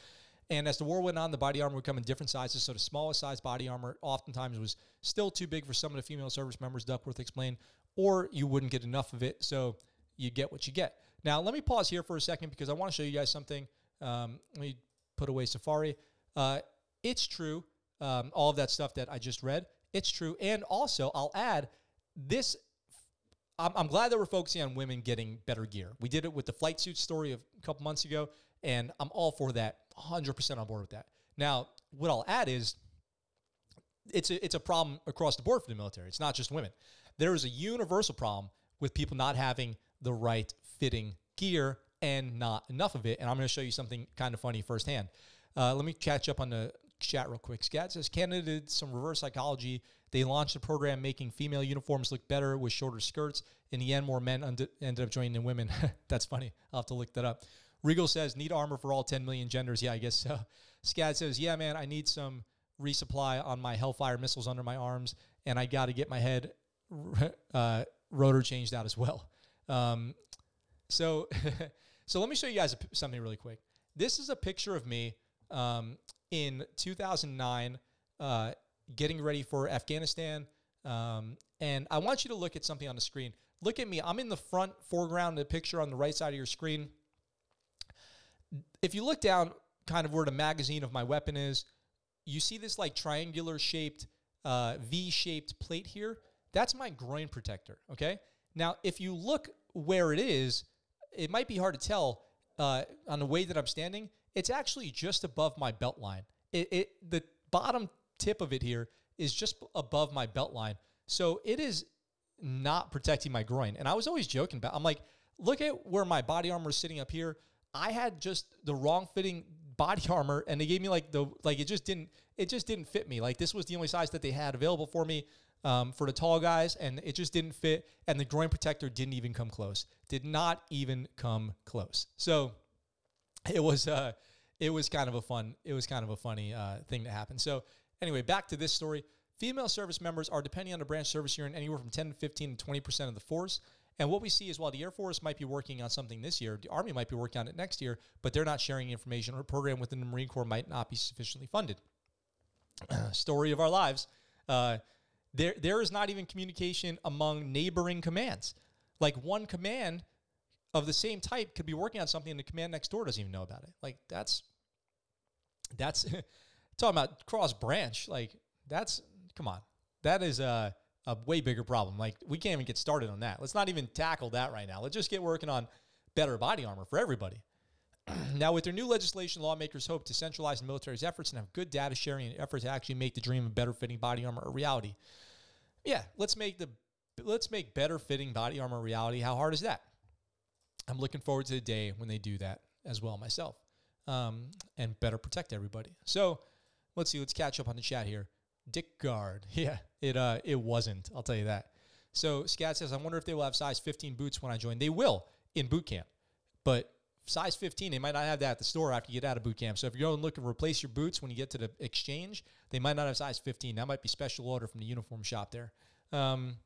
And as the war went on, the body armor would come in different sizes. So the smallest size body armor oftentimes was still too big for some of the female service members, Duckworth explained, or you wouldn't get enough of it. So you get what you get. Now, let me pause here for a second because I want to show you guys something. Um, let me put away Safari. Uh, it's true. Um, all of that stuff that I just read it's true. And also, I'll add this. I'm, I'm glad that we're focusing on women getting better gear. We did it with the flight suit story a couple months ago, and I'm all for that, 100% on board with that. Now, what I'll add is it's a, it's a problem across the board for the military. It's not just women. There is a universal problem with people not having the right fitting gear and not enough of it. And I'm going to show you something kind of funny firsthand. Uh, let me catch up on the chat real quick. Scat says Canada did some reverse psychology. They launched a program making female uniforms look better with shorter skirts. In the end, more men und- ended up joining than women. (laughs) That's funny. I'll have to look that up. Regal says, need armor for all 10 million genders. Yeah, I guess so. (laughs) Scad says, yeah, man, I need some resupply on my Hellfire missiles under my arms, and I got to get my head (laughs) uh, rotor changed out as well. Um, so, so let me show you guys something really quick. This is a picture of me um, in 2009, uh, getting ready for Afghanistan. Um, and I want you to look at something on the screen. Look at me. I'm in the front foreground, the picture on the right side of your screen. If you look down, kind of where the magazine of my weapon is, you see this like triangular shaped, uh, V shaped plate here. That's my groin protector. Okay. Now, if you look where it is, it might be hard to tell uh, on the way that I'm standing. It's actually just above my belt line. It, it the bottom tip of it here is just above my belt line. So it is not protecting my groin. And I was always joking about. I'm like, look at where my body armor is sitting up here. I had just the wrong fitting body (laughs) armor, and they gave me like the like it just didn't it just didn't fit me. Like this was the only size that they had available for me um, for the tall guys, and it just didn't fit. And the groin protector didn't even come close. Did not even come close. So it was uh, it was kind of a fun it was kind of a funny uh, thing to happen. So anyway, back to this story. Female service members are depending on the branch service unit anywhere from 10 to 15 to 20 percent of the force. And what we see is while the Air Force might be working on something this year, the Army might be working on it next year, but they're not sharing information, or a program within the Marine Corps might not be sufficiently funded. (clears throat) Story of our lives. Uh, there, there is not even communication among neighboring commands. Like one command of the same type could be working on something, and the command next door doesn't even know about it. Like that's that's (laughs) talking about cross branch. Like that's come on, that is a a way bigger problem. Like we can't even get started on that. Let's not even tackle that right now. Let's just get working on better body armor for everybody. (clears throat) now, with their new legislation, lawmakers hope to centralize the military's efforts and have good data sharing and efforts to actually make the dream of better fitting body armor a reality. Yeah, let's make the let's make better fitting body armor a reality. How hard is that? I'm looking forward to the day when they do that as well myself, um, and better protect everybody. So, let's see. Let's catch up on the chat here. Dick Guard. (laughs) Yeah, it uh, it wasn't. I'll tell you that. So Scat says, I wonder if they will have size 15 boots when I join. They will in boot camp, but size 15, they might not have that at the store after you get out of boot camp. So if you're going to look and replace your boots when you get to the exchange, they might not have size 15. That might be special order from the uniform shop there. Um,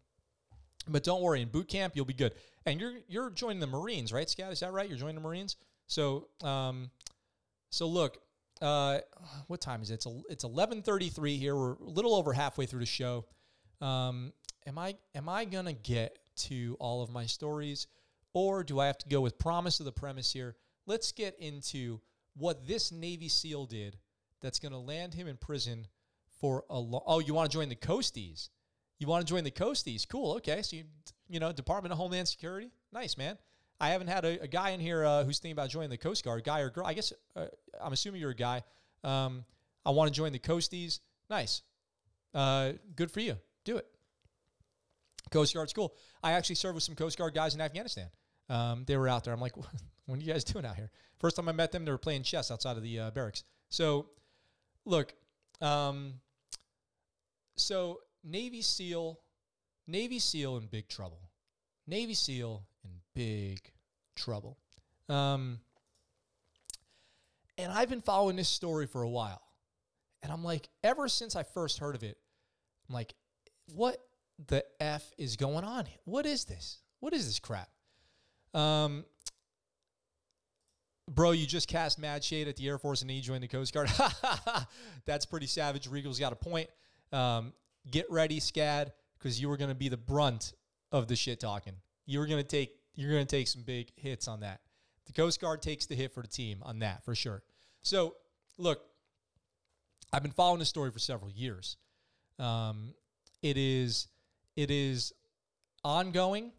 but don't worry, in boot camp you'll be good. And you're you're joining the Marines, right, Scat? Is that right? You're joining the Marines. So um, so look, uh, what time is it? It's, it's 11:33 here. We're a little over halfway through the show. Um, am I am I gonna get to all of my stories, or do I have to go with promise of the premise here? Let's get into what this Navy SEAL did. That's gonna land him in prison for a long. Oh, you want to join the Coasties? You want to join the Coasties? Cool. Okay, so you you know Department of Homeland Security. Nice man. I haven't had a, a guy in here uh, who's thinking about joining the Coast Guard, guy or girl. I guess uh, I'm assuming you're a guy. Um, I want to join the Coasties. Nice. Uh, good for you. Do it. Coast Guard's cool. I actually served with some Coast Guard guys in Afghanistan. Um, they were out there. I'm like, (laughs) what are you guys doing out here? First time I met them, they were playing chess outside of the uh, barracks. So, look, um, so Navy SEAL, Navy SEAL in big trouble. Navy SEAL in big trouble. Um, and I've been following this story for a while. And I'm like, ever since I first heard of it, I'm like, what the F is going on? What is this? What is this crap? Um, bro, you just cast mad shade at the Air Force and then you joined the Coast Guard. (laughs) That's pretty savage. Regal's got a point. Um, get ready, Scad, because you were going to be the brunt of the shit talking. You were going to take you're going to take some big hits on that. The Coast Guard takes the hit for the team on that for sure. So, look, I've been following this story for several years. Um, it is it is ongoing,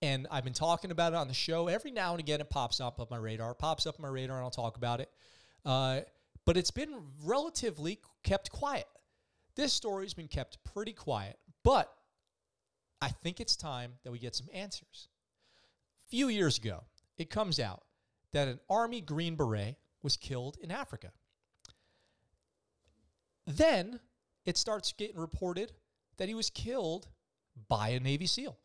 and I've been talking about it on the show. Every now and again, it pops up on my radar, pops up on my radar, and I'll talk about it. Uh, but it's been relatively kept quiet. This story's been kept pretty quiet, but I think it's time that we get some answers. A few years ago, it comes out that an Army Green Beret was killed in Africa. Then it starts getting reported that he was killed by a Navy SEAL.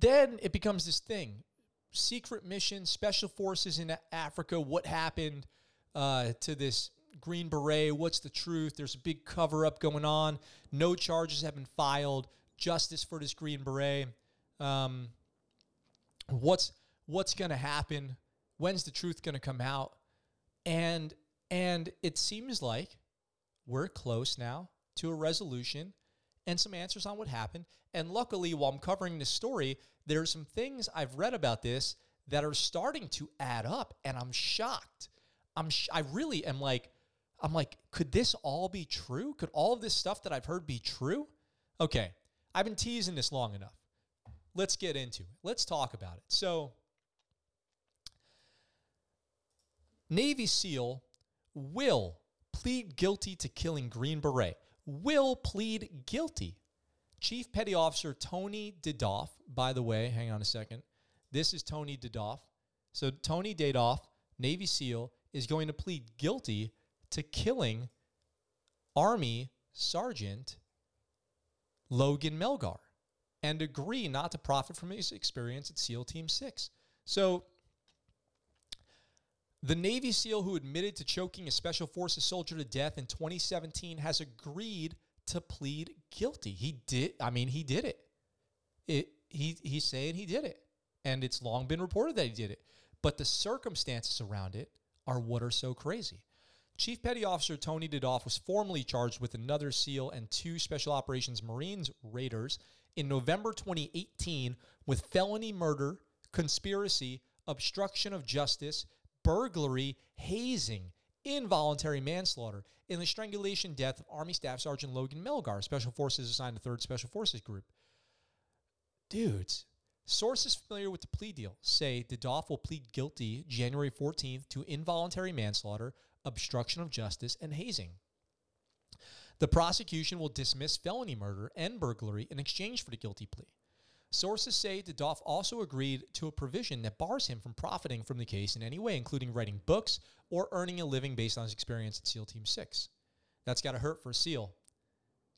Then it becomes this thing secret mission, special forces in Africa. What happened uh, to this Green Beret? What's the truth? There's a big cover up going on. No charges have been filed. Justice for this Green Beret. Um, what's what's going to happen? When's the truth going to come out? And and it seems like we're close now to a resolution and some answers on what happened. And luckily, while I'm covering this story, there are some things I've read about this that are starting to add up, and I'm shocked. I'm sh- I really am like, I'm like, could this all be true? Could all of this stuff that I've heard be true? Okay, I've been teasing this long enough. Let's get into it. Let's talk about it. So, Navy SEAL will plead guilty to killing Green Beret will plead guilty. Chief Petty Officer Tony DeDolph, by the way, hang on a second. This is Tony DeDolph. So Tony DeDolph, Navy SEAL, is going to plead guilty to killing Army Sergeant Logan Melgar and agree not to profit from his experience at SEAL Team 6. So the Navy SEAL who admitted to choking a Special Forces soldier to death in 2017 has agreed to plead guilty. He did. I mean, he did it. It. He he's saying he did it, and it's long been reported that he did it. But the circumstances around it are what are so crazy. Chief Petty Officer Tony DeDolph was formally charged with another SEAL and two Special Operations Marines raiders in November 2018 with felony murder, conspiracy, obstruction of justice, burglary, hazing, involuntary manslaughter, and the strangulation death of Army Staff Sergeant Logan Melgar, Special Forces assigned to 3rd Special Forces Group. Dudes, sources familiar with the plea deal say DeDolph will plead guilty January 14th to involuntary manslaughter, obstruction of justice, and hazing. The prosecution will dismiss felony murder and burglary in exchange for the guilty plea. Sources say DeDolph also agreed to a provision that bars him from profiting from the case in any way, including writing books or earning a living based on his experience at SEAL Team 6. That's got to hurt for a SEAL.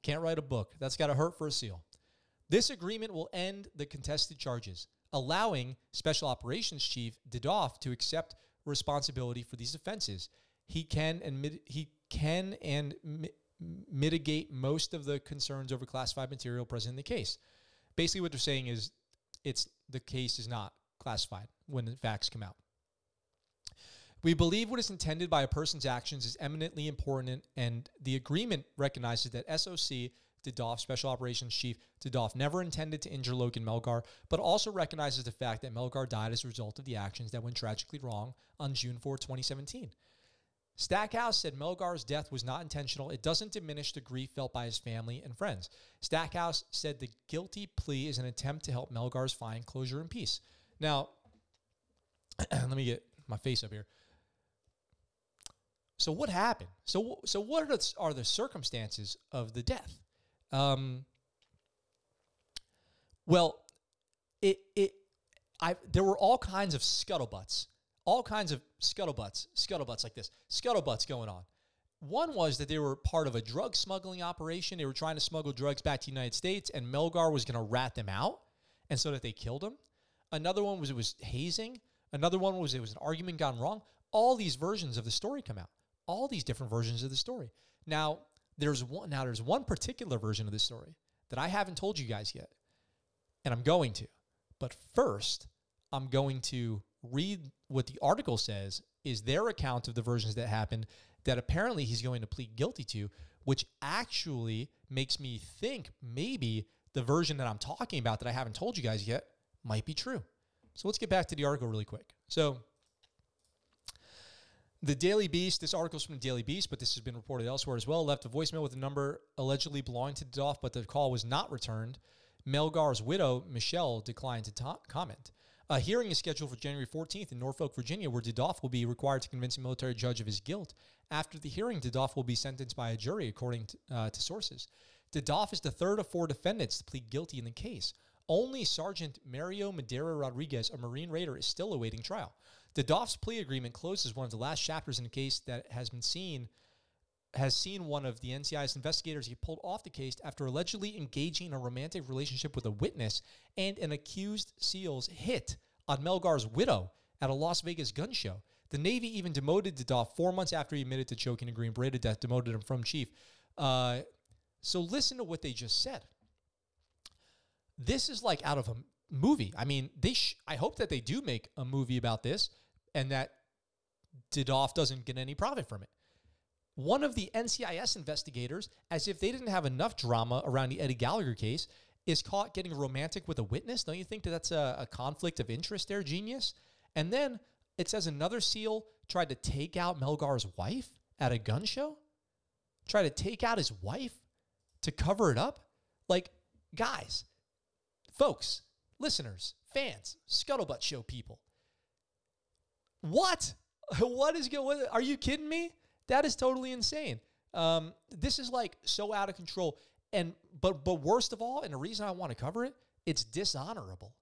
Can't write a book. That's got to hurt for a SEAL. This agreement will end the contested charges, allowing Special Operations Chief DeDolph to accept responsibility for these offenses. He can and he can and mi- mitigate most of the concerns over classified material present in the case basically what they're saying is it's the case is not classified when the facts come out. We believe what is intended by a person's actions is eminently important, and the agreement recognizes that SOC DeDolph, Special Operations Chief DeDolph, never intended to injure Logan Melgar, but also recognizes the fact that Melgar died as a result of the actions that went tragically wrong on June 4, 2017. Stackhouse said Melgar's death was not intentional. It doesn't diminish the grief felt by his family and friends. Stackhouse said the guilty plea is an attempt to help Melgar's find closure and peace. Now, (clears throat) let me get my face up here. So what happened? So so what are the, are the circumstances of the death? Um, well, it it I there were all kinds of scuttlebutts all kinds of scuttlebutts, scuttlebutts like this, scuttlebutts going on. One was that they were part of a drug smuggling operation. They were trying to smuggle drugs back to the United States, and Melgar was going to rat them out, and so that they killed him. Another one was it was hazing. Another one was it was an argument gone wrong. All these versions of the story come out. All these different versions of the story. Now there's one. Now there's one particular version of the story that I haven't told you guys yet, and I'm going to. But first, I'm going to read what the article says is their account of the versions that happened that apparently he's going to plead guilty to, which actually makes me think maybe the version that I'm talking about that I haven't told you guys yet might be true. So let's get back to the article really quick. So, the Daily Beast, this article is from the Daily Beast, but this has been reported elsewhere as well, left a voicemail with a number allegedly belonging to DeDolph, but the call was not returned. Melgar's widow, Michelle, declined to ta- comment. A hearing is scheduled for January 14th in Norfolk, Virginia, where DeDolph will be required to convince a military judge of his guilt. After the hearing, DeDolph will be sentenced by a jury, according to, uh, to sources. DeDolph is the third of four defendants to plead guilty in the case. Only Sergeant Mario Madera Rodriguez, a Marine Raider, is still awaiting trial. DeDolph's plea agreement closes one of the last chapters in a case that has been seen has seen one of the NCIS investigators he pulled off the case after allegedly engaging in a romantic relationship with a witness and an accused SEAL's hit on Melgar's widow at a Las Vegas gun show. The Navy even demoted DeDolph four months after he admitted to choking a Green Beret to death, demoted him from chief. Uh, so listen to what they just said. This is like out of a movie. I mean, they. Sh- I hope that they do make a movie about this, and that DeDolph doesn't get any profit from it. One of the NCIS investigators, as if they didn't have enough drama around the Eddie Gallagher case, is caught getting romantic with a witness. Don't you think that that's a, a conflict of interest there, genius? And then it says another SEAL tried to take out Melgar's wife at a gun show. Try to take out his wife to cover it up. Like, guys, folks, listeners, fans, Scuttlebutt Show people. What? (laughs) What is going? Are you kidding me? That is totally insane. Um, this is like so out of control. And but but worst of all, and the reason I want to cover it, it's dishonorable.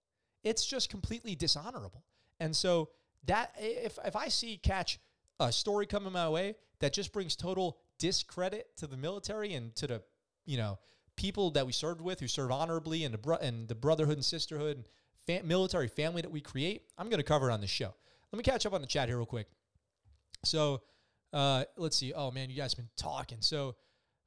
It's just completely dishonorable. And so that if if I see catch a story coming my way that just brings total discredit to the military and to the you know people that we served with who serve honorably and the bro- and the brotherhood and sisterhood and fam- military family that we create, I'm going to cover it on the show. Let me catch up on the chat here real quick. So uh, let's see. Oh man, you guys been talking. So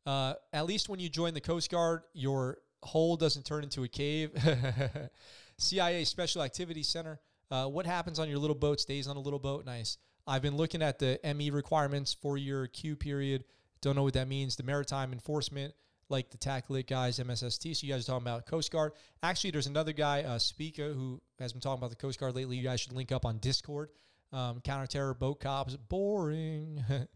uh, at least when you join the Coast Guard, your hole doesn't turn into a cave. (laughs) CIA Special Activities Center. Uh, what happens on your little boat stays on a little boat. Nice. I've been looking at the ME requirements for your Q period. Don't know what that means. The maritime enforcement, like the TACLET guys, MSST. So you guys are talking about Coast Guard. Actually, there's another guy, uh, Spica, who has been talking about the Coast Guard lately. You guys should link up on Discord. Um, counterterror, boat cops, boring. (laughs)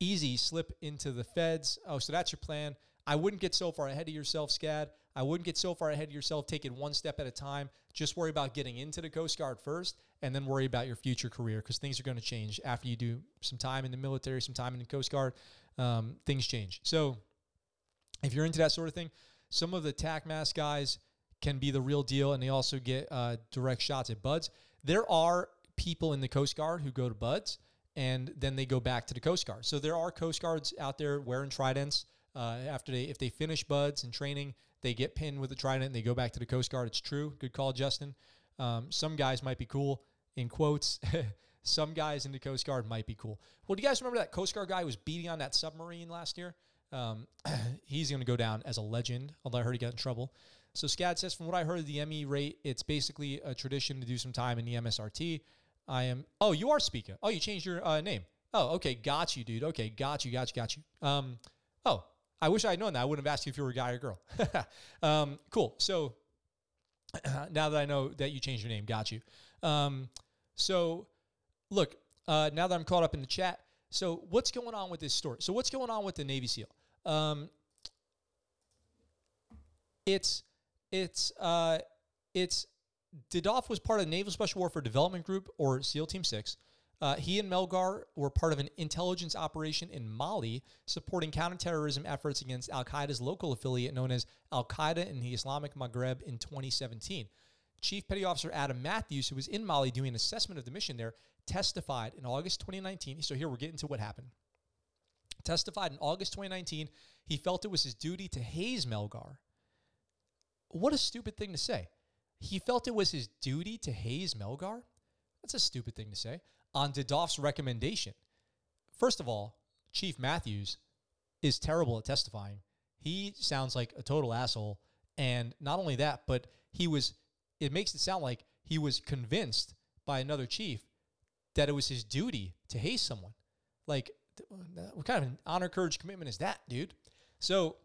Easy, slip into the feds. Oh, so that's your plan. I wouldn't get so far ahead of yourself, SCAD. I wouldn't get so far ahead of yourself, take it one step at a time. Just worry about getting into the Coast Guard first, and then worry about your future career because things are going to change after you do some time in the military, some time in the Coast Guard. Um, things change. So, if you're into that sort of thing, some of the TAC mass guys can be the real deal, and they also get uh, direct shots at BUD/S. There are people in the Coast Guard who go to BUD/S and then they go back to the Coast Guard. So there are Coast Guards out there wearing tridents. Uh, after they, if they finish BUD/S and training, they get pinned with a trident and they go back to the Coast Guard. It's true. Good call, Justin. Um, some guys might be cool in quotes. (laughs) some guys in the Coast Guard might be cool. Well, do you guys remember that Coast Guard guy who was beating on that submarine last year? Um, (clears throat) he's going to go down as a legend, although I heard he got in trouble. So SCAD says, from what I heard of the ME rate, it's basically a tradition to do some time in the MSRT. I am. Oh, you are speaker. Oh, you changed your uh, name. Oh, okay. Got you, dude. Okay, got you, got you, got you. Um, oh, I wish I had known that. I wouldn't have asked you if you were a guy or a girl. (laughs) um, cool. So (clears throat) now that I know that you changed your name, got you. Um, so look, uh, now that I'm caught up in the chat, so what's going on with this story? So what's going on with the Navy SEAL? Um, it's it's uh, it's DeDolph was part of the Naval Special Warfare Development Group, or SEAL Team 6. Uh, he and Melgar were part of an intelligence operation in Mali supporting counterterrorism efforts against Al Qaeda's local affiliate known as Al Qaeda in the Islamic Maghreb in 2017. Chief Petty Officer Adam Matthews, who was in Mali doing an assessment of the mission there, testified in August 2019. So here we're getting to what happened. Testified in August 2019, he felt it was his duty to haze Melgar. What a stupid thing to say. He felt it was his duty to haze Melgar? That's a stupid thing to say. On DeDolph's recommendation. First of all, Chief Matthews is terrible at testifying. He sounds like a total asshole. And not only that, but he was, it makes it sound like he was convinced by another chief that it was his duty to haze someone. Like, what kind of an honor, courage, commitment is that, dude? So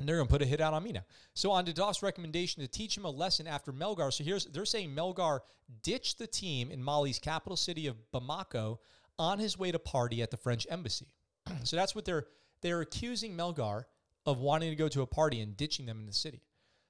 and they're going to put a hit out on me now. So on DeDolph's recommendation to teach him a lesson after Melgar. So here's they're saying Melgar ditched the team in Mali's capital city of Bamako on his way to party at the French embassy. (clears throat) so that's what they're they're accusing Melgar of wanting to go to a party and ditching them in the city.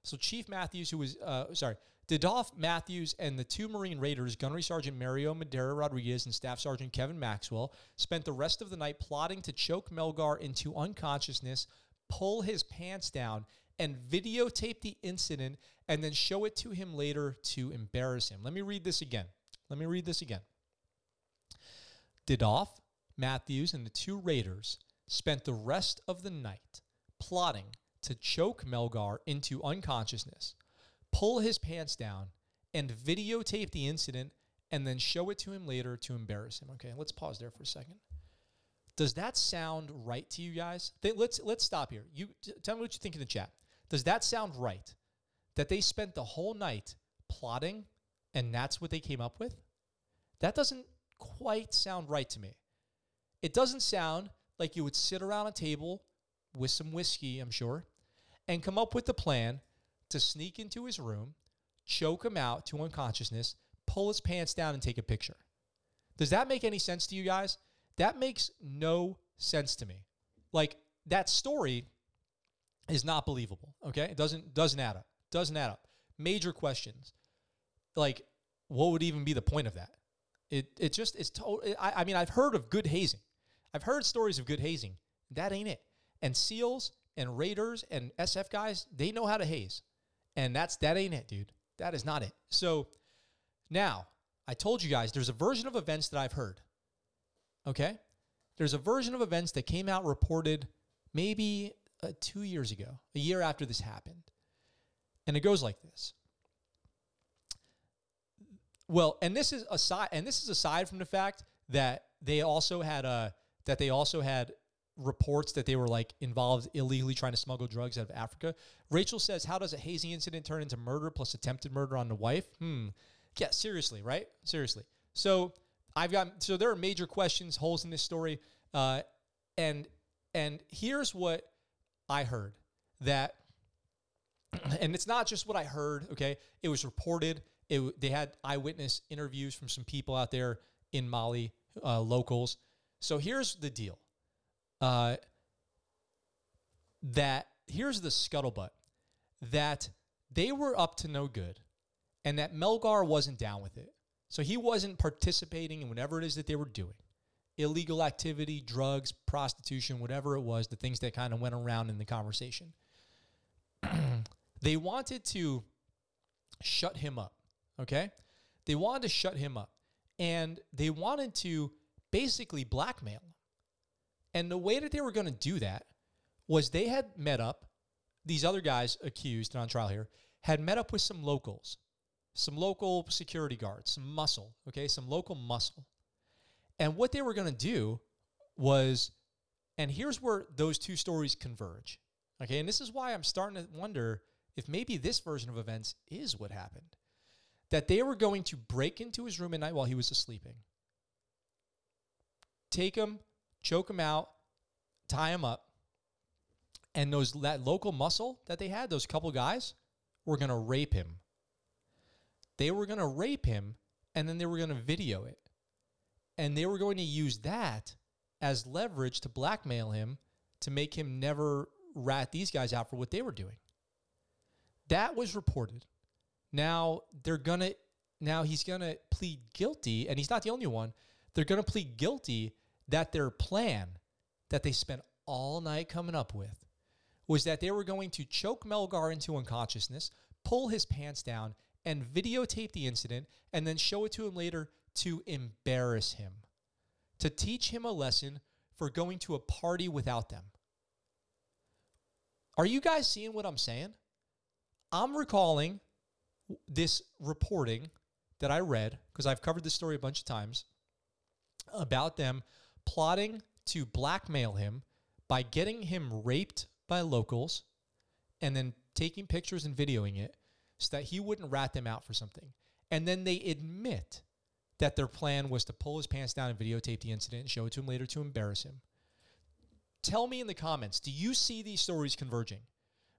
So Chief Matthews, who was uh, sorry, DeDolph Matthews and the two Marine Raiders, Gunnery Sergeant Mario Madera Rodriguez and Staff Sergeant Kevin Maxwell, spent the rest of the night plotting to choke Melgar into unconsciousness pull his pants down, and videotape the incident and then show it to him later to embarrass him. Let me read this again. Let me read this again. DeDolph, Matthews, and the two Raiders spent the rest of the night plotting to choke Melgar into unconsciousness, pull his pants down, and videotape the incident and then show it to him later to embarrass him. Okay, let's pause there for a second. Does that sound right to you guys? They, let's let's stop here. You t- tell me what you think in the chat. Does that sound right? That they spent the whole night plotting and that's what they came up with? That doesn't quite sound right to me. It doesn't sound like you would sit around a table with some whiskey, I'm sure, and come up with the plan to sneak into his room, choke him out to unconsciousness, pull his pants down, and take a picture. Does that make any sense to you guys? That makes no sense to me. Like that story is not believable. Okay, it doesn't doesn't add up. Doesn't add up. Major questions. Like, what would even be the point of that? It it just it's total. I, I mean, I've heard of good hazing. I've heard stories of good hazing. That ain't it. And SEALs and Raiders and SF guys, they know how to haze. And that's that ain't it, dude. That is not it. So now, I told you guys there's a version of events that I've heard. Okay? There's a version of events that came out reported maybe uh, 2 years ago, a year after this happened. And it goes like this. Well, and this is aside and this is aside from the fact that they also had a that they also had reports that they were like involved illegally trying to smuggle drugs out of Africa. Rachel says, "How does a hazing incident turn into murder plus attempted murder on the wife?" Hmm. Yeah, seriously, right? Seriously. So I've got so there are major questions, holes in this story, uh, and and here's what I heard that, (clears throat) and it's not just what I heard. Okay, it was reported. It, they had eyewitness interviews from some people out there in Mali, uh, locals. So here's the deal uh, that here's the scuttlebutt that they were up to no good and that Melgar wasn't down with it. So he wasn't participating in whatever it is that they were doing illegal activity, drugs, prostitution, whatever it was, the things that kind of went around in the conversation. (clears throat) they wanted to shut him up, okay? They wanted to shut him up and they wanted to basically blackmail him. And the way that they were going to do that was they had met up, these other guys accused and on trial here, had met up with some locals, some local security guards, some muscle, okay, some local muscle. And what they were going to do was, and here's where those two stories converge, okay, and this is why I'm starting to wonder if maybe this version of events is what happened. That they were going to break into his room at night while he was sleeping, take him, choke him out, tie him up, and those that local muscle that they had, those couple guys, were gonna rape him. They were gonna rape him, and then they were gonna video it, and they were going to use that as leverage to blackmail him to make him never rat these guys out for what they were doing. That was reported. Now they're gonna now he's gonna plead guilty, and he's not the only one. They're gonna plead guilty that their plan that they spent all night coming up with was that they were going to choke Melgar into unconsciousness, pull his pants down, and videotape the incident, and then show it to him later to embarrass him, to teach him a lesson for going to a party without them. Are you guys seeing what I'm saying? I'm recalling this reporting that I read because I've covered this story a bunch of times about them plotting to blackmail him by getting him raped by locals and then taking pictures and videoing it so that he wouldn't rat them out for something. And then they admit that their plan was to pull his pants down and videotape the incident and show it to him later to embarrass him. Tell me in the comments, do you see these stories converging?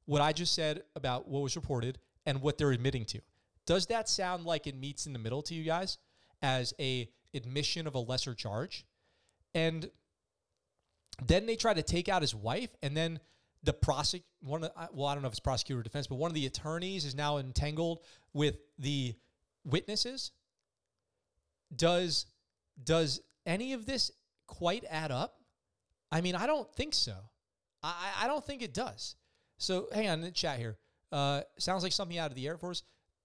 What I just said about what was reported and what they're admitting to. Does that sound like it meets in the middle to you guys as a admission of a lesser charge? And then they try to take out his wife, and then the prosec one of, well, I don't know if it's prosecutor defense, but one of the attorneys is now entangled with the witnesses. Does does any of this quite add up? I mean, I don't think so. I, I don't think it does. So hang on in the chat here. Uh, sounds like something out of the Air Force.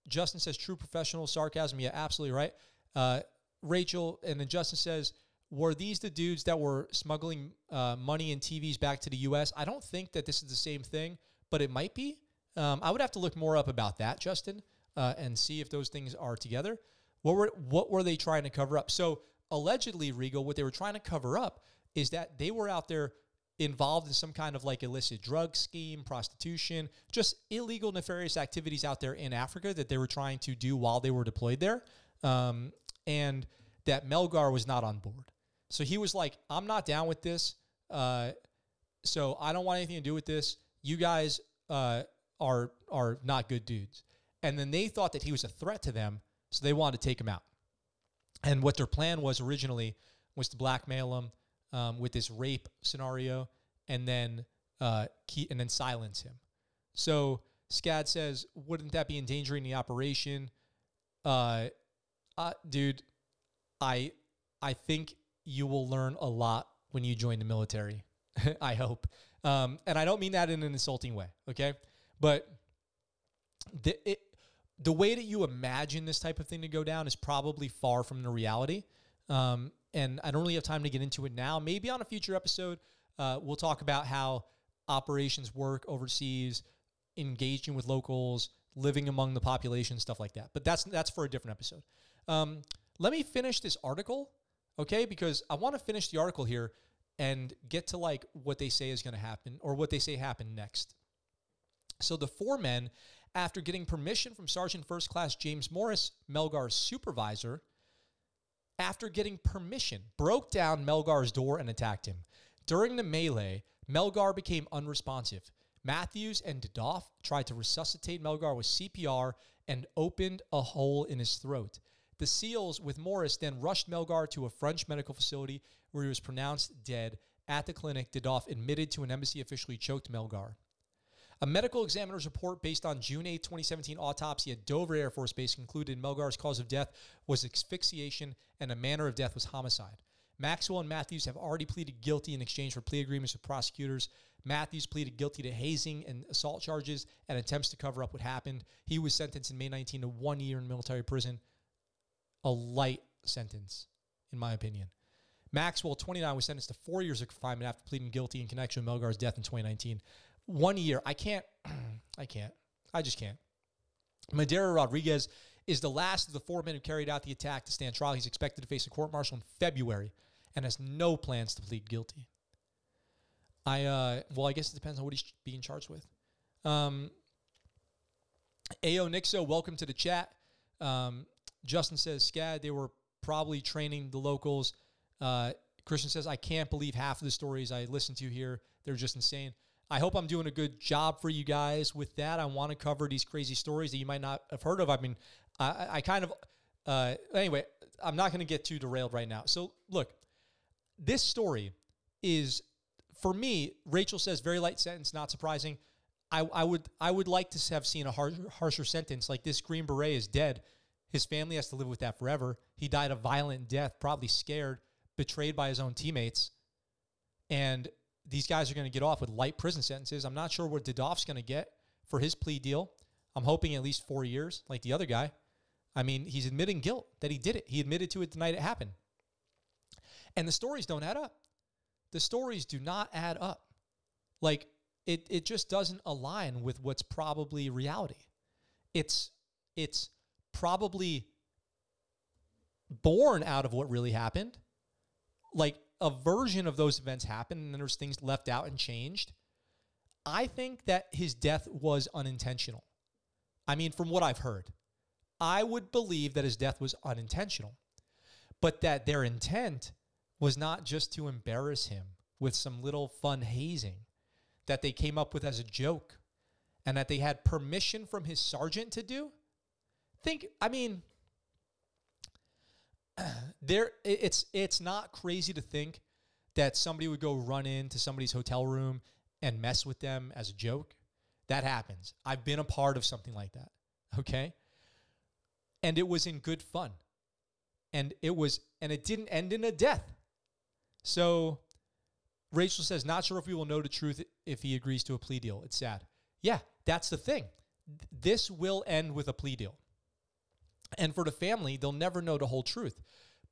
Justin says true professional sarcasm. Yeah, absolutely right. Uh, Rachel and then Justin says, were these the dudes that were smuggling uh, money and TVs back to the U.S.? I don't think that this is the same thing, but it might be. Um, I would have to look more up about that, Justin, uh, and see if those things are together. What were what were they trying to cover up? So allegedly, Regal, what they were trying to cover up is that they were out there involved in some kind of like illicit drug scheme, prostitution, just illegal, nefarious activities out there in Africa that they were trying to do while they were deployed there. Um, and that Melgar was not on board. So he was like, I'm not down with this. Uh, so I don't want anything to do with this. You guys uh, are are not good dudes. And then they thought that he was a threat to them, so they wanted to take him out. And what their plan was originally was to blackmail him um, with this rape scenario, and then uh, and then silence him. So Scad says, wouldn't that be endangering the operation? Uh, uh, dude, I I think you will learn a lot when you join the military. (laughs) I hope, um, and I don't mean that in an insulting way. Okay, but the it, the way that you imagine this type of thing to go down is probably far from the reality. Um, and I don't really have time to get into it now. Maybe on a future episode, uh, we'll talk about how operations work overseas, engaging with locals, living among the population, stuff like that. But that's that's for a different episode. Um, let me finish this article, okay? Because I want to finish the article here and get to like what they say is going to happen or what they say happened next. So the four men, after getting permission from Sergeant First Class James Morris, Melgar's supervisor, after getting permission, broke down Melgar's door and attacked him. During the melee, Melgar became unresponsive. Matthews and DeDolph tried to resuscitate Melgar with CPR and opened a hole in his throat. The SEALs with Morris then rushed Melgar to a French medical facility where he was pronounced dead. At the clinic, DeDolph admitted to an embassy official he choked Melgar. A medical examiner's report based on June 8, 2017 autopsy at Dover Air Force Base concluded Melgar's cause of death was asphyxiation and the manner of death was homicide. Maxwell and Matthews have already pleaded guilty in exchange for plea agreements with prosecutors. Matthews pleaded guilty to hazing and assault charges and attempts to cover up what happened. He was sentenced in May 19 to one year in military prison. A light sentence, in my opinion. Maxwell, 29, was sentenced to four years of confinement after pleading guilty in connection with Melgar's death in 2019 one year. I can't. (clears throat) I can't. I just can't. Madera Rodriguez is the last of the four men who carried out the attack to stand trial. He's expected to face a court martial in February and has no plans to plead guilty. I uh, well, I guess it depends on what he's being charged with. Um, Ao Nixo, welcome to the chat. Um, Justin says, Scad, they were probably training the locals. Uh, Christian says, I can't believe half of the stories I listen to here. They're just insane. I hope I'm doing a good job for you guys with that. I want to cover these crazy stories that you might not have heard of. I mean, I, I kind of, uh, anyway, I'm not going to get too derailed right now. So, look, this story is, for me, Rachel says very light sentence, not surprising. I, I would I would like to have seen a harsher, harsher sentence. Like this Green Beret is dead. His family has to live with that forever. He died a violent death, probably scared, betrayed by his own teammates. And these guys are going to get off with light prison sentences. I'm not sure what DeDolph's going to get for his plea deal. I'm hoping at least four years, like the other guy. I mean, he's admitting guilt that he did it. He admitted to it the night it happened. And the stories don't add up. The stories do not add up. Like it it just doesn't align with what's probably reality. It's it's probably born out of what really happened. Like a version of those events happened and then there's things left out and changed. I think that his death was unintentional. I mean, from what I've heard, I would believe that his death was unintentional, but that their intent was not just to embarrass him with some little fun hazing that they came up with as a joke and that they had permission from his sergeant to do. Think, I mean, (clears throat) there it's it's not crazy to think that somebody would go run into somebody's hotel room and mess with them as a joke. That happens. I've been a part of something like that. Okay? And it was in good fun. And it was and it didn't end in a death. So Rachel says, not sure if we will know the truth if he agrees to a plea deal. It's sad. yeah, that's the thing. This will end with a plea deal. And for the family, they'll never know the whole truth.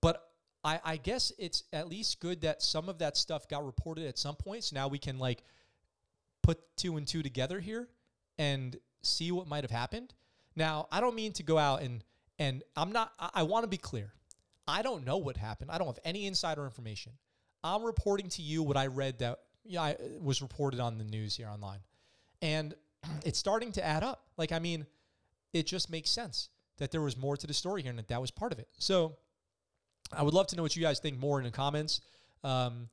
But I, I guess it's at least good that some of that stuff got reported at some point. So now we can like put two and two together here and see what might have happened. Now, I don't mean to go out and and I'm not I, I want to be clear. I don't know what happened. I don't have any insider information. I'm reporting to you what I read that yeah, I, was reported on the news here online. And (clears throat) it's starting to add up. Like, I mean, it just makes sense that there was more to the story here and that that was part of it. So I would love to know what you guys think more in the comments. Um,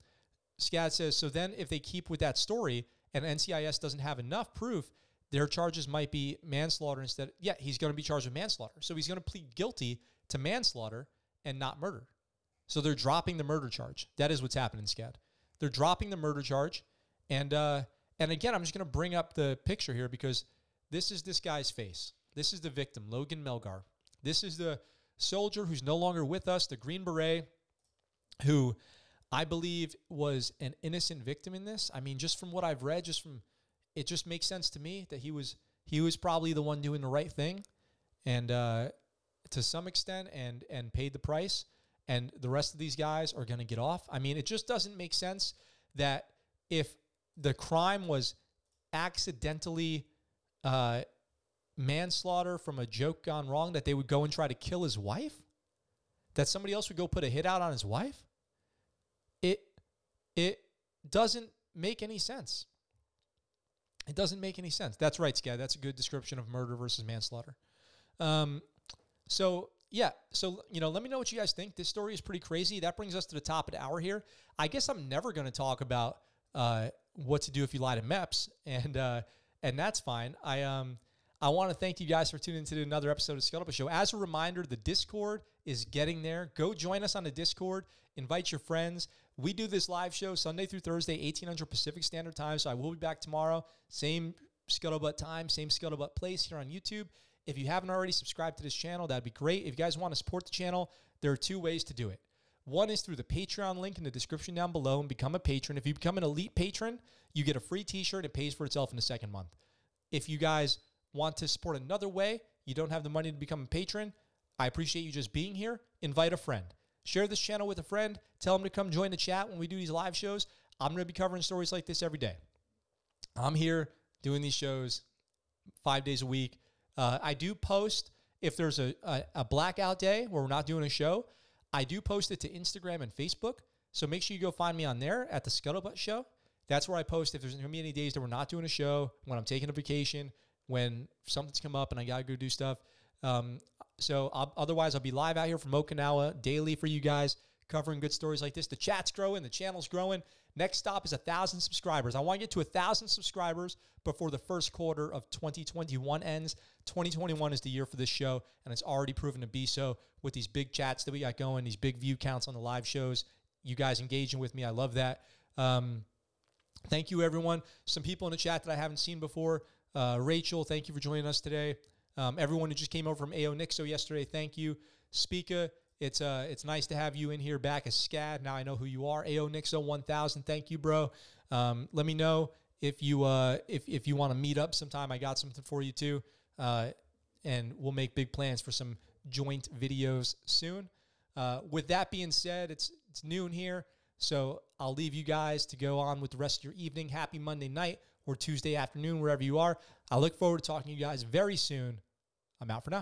Scad says, so then if they keep with that story and NCIS doesn't have enough proof, their charges might be manslaughter instead. Yeah, he's going to be charged with manslaughter. So he's going to plead guilty to manslaughter and not murder. So they're dropping the murder charge. That is what's happening, Scad. They're dropping the murder charge. And uh, and again, I'm just going to bring up the picture here because this is this guy's face. This is the victim, Logan Melgar. This is the soldier who's no longer with us, the Green Beret, who I believe was an innocent victim in this. I mean, just from what I've read, just from it just makes sense to me that he was he was probably the one doing the right thing, and uh, to some extent, and and paid the price. And the rest of these guys are going to get off. I mean, it just doesn't make sense that if the crime was accidentally uh, manslaughter from a joke gone wrong, that they would go and try to kill his wife? That somebody else would go put a hit out on his wife? It it doesn't make any sense. It doesn't make any sense. That's right, Scad. That's a good description of murder versus manslaughter. Um, so yeah, so you know, let me know what you guys think. This story is pretty crazy. That brings us to the top of the hour here. I guess I'm never going to talk about uh, what to do if you lie to MEPS, and uh, and that's fine. I um I want to thank you guys for tuning into another episode of Scuttlebutt Show. As a reminder, the Discord is getting there. Go join us on the Discord. Invite your friends. We do this live show Sunday through Thursday, 1800 Pacific Standard Time. So I will be back tomorrow. Same Scuttlebutt time, same Scuttlebutt place here on YouTube. If you haven't already subscribed to this channel, that'd be great. If you guys want to support the channel, there are two ways to do it. One is through the Patreon link in the description down below and become a patron. If you become an elite patron, you get a free t shirt. It pays for itself in the second month. If you guys want to support another way, you don't have the money to become a patron, I appreciate you just being here. Invite a friend. Share this channel with a friend. Tell them to come join the chat when we do these live shows. I'm going to be covering stories like this every day. I'm here doing these shows five days a week. Uh, I do post if there's a, a, a blackout day where we're not doing a show. I do post it to Instagram and Facebook. So make sure you go find me on there at the Scuttlebutt Show. That's where I post if there's going to be any days that we're not doing a show, when I'm taking a vacation, when something's come up and I got to go do stuff. Um, so I'll, otherwise, I'll be live out here from Okinawa daily for you guys, covering good stories like this. The chat's growing, the channel's growing. Next stop is a thousand subscribers. I want to get to a thousand subscribers before the first quarter of 2021 ends. 2021 is the year for this show, and it's already proven to be so with these big chats that we got going, these big view counts on the live shows. You guys engaging with me, I love that. Um, thank you, everyone. Some people in the chat that I haven't seen before. Uh, Rachel, thank you for joining us today. Um, everyone who just came over from AO Nixo yesterday, thank you. Speaka, it's uh, it's nice to have you in here back as SCAD. Now I know who you are. AO Nixo 1000, thank you, bro. Um, let me know if you uh, if if you want to meet up sometime. I got something for you too, uh, and we'll make big plans for some joint videos soon. Uh, with that being said, it's it's noon here, so I'll leave you guys to go on with the rest of your evening. Happy Monday night or Tuesday afternoon, wherever you are. I look forward to talking to you guys very soon. I'm out for now.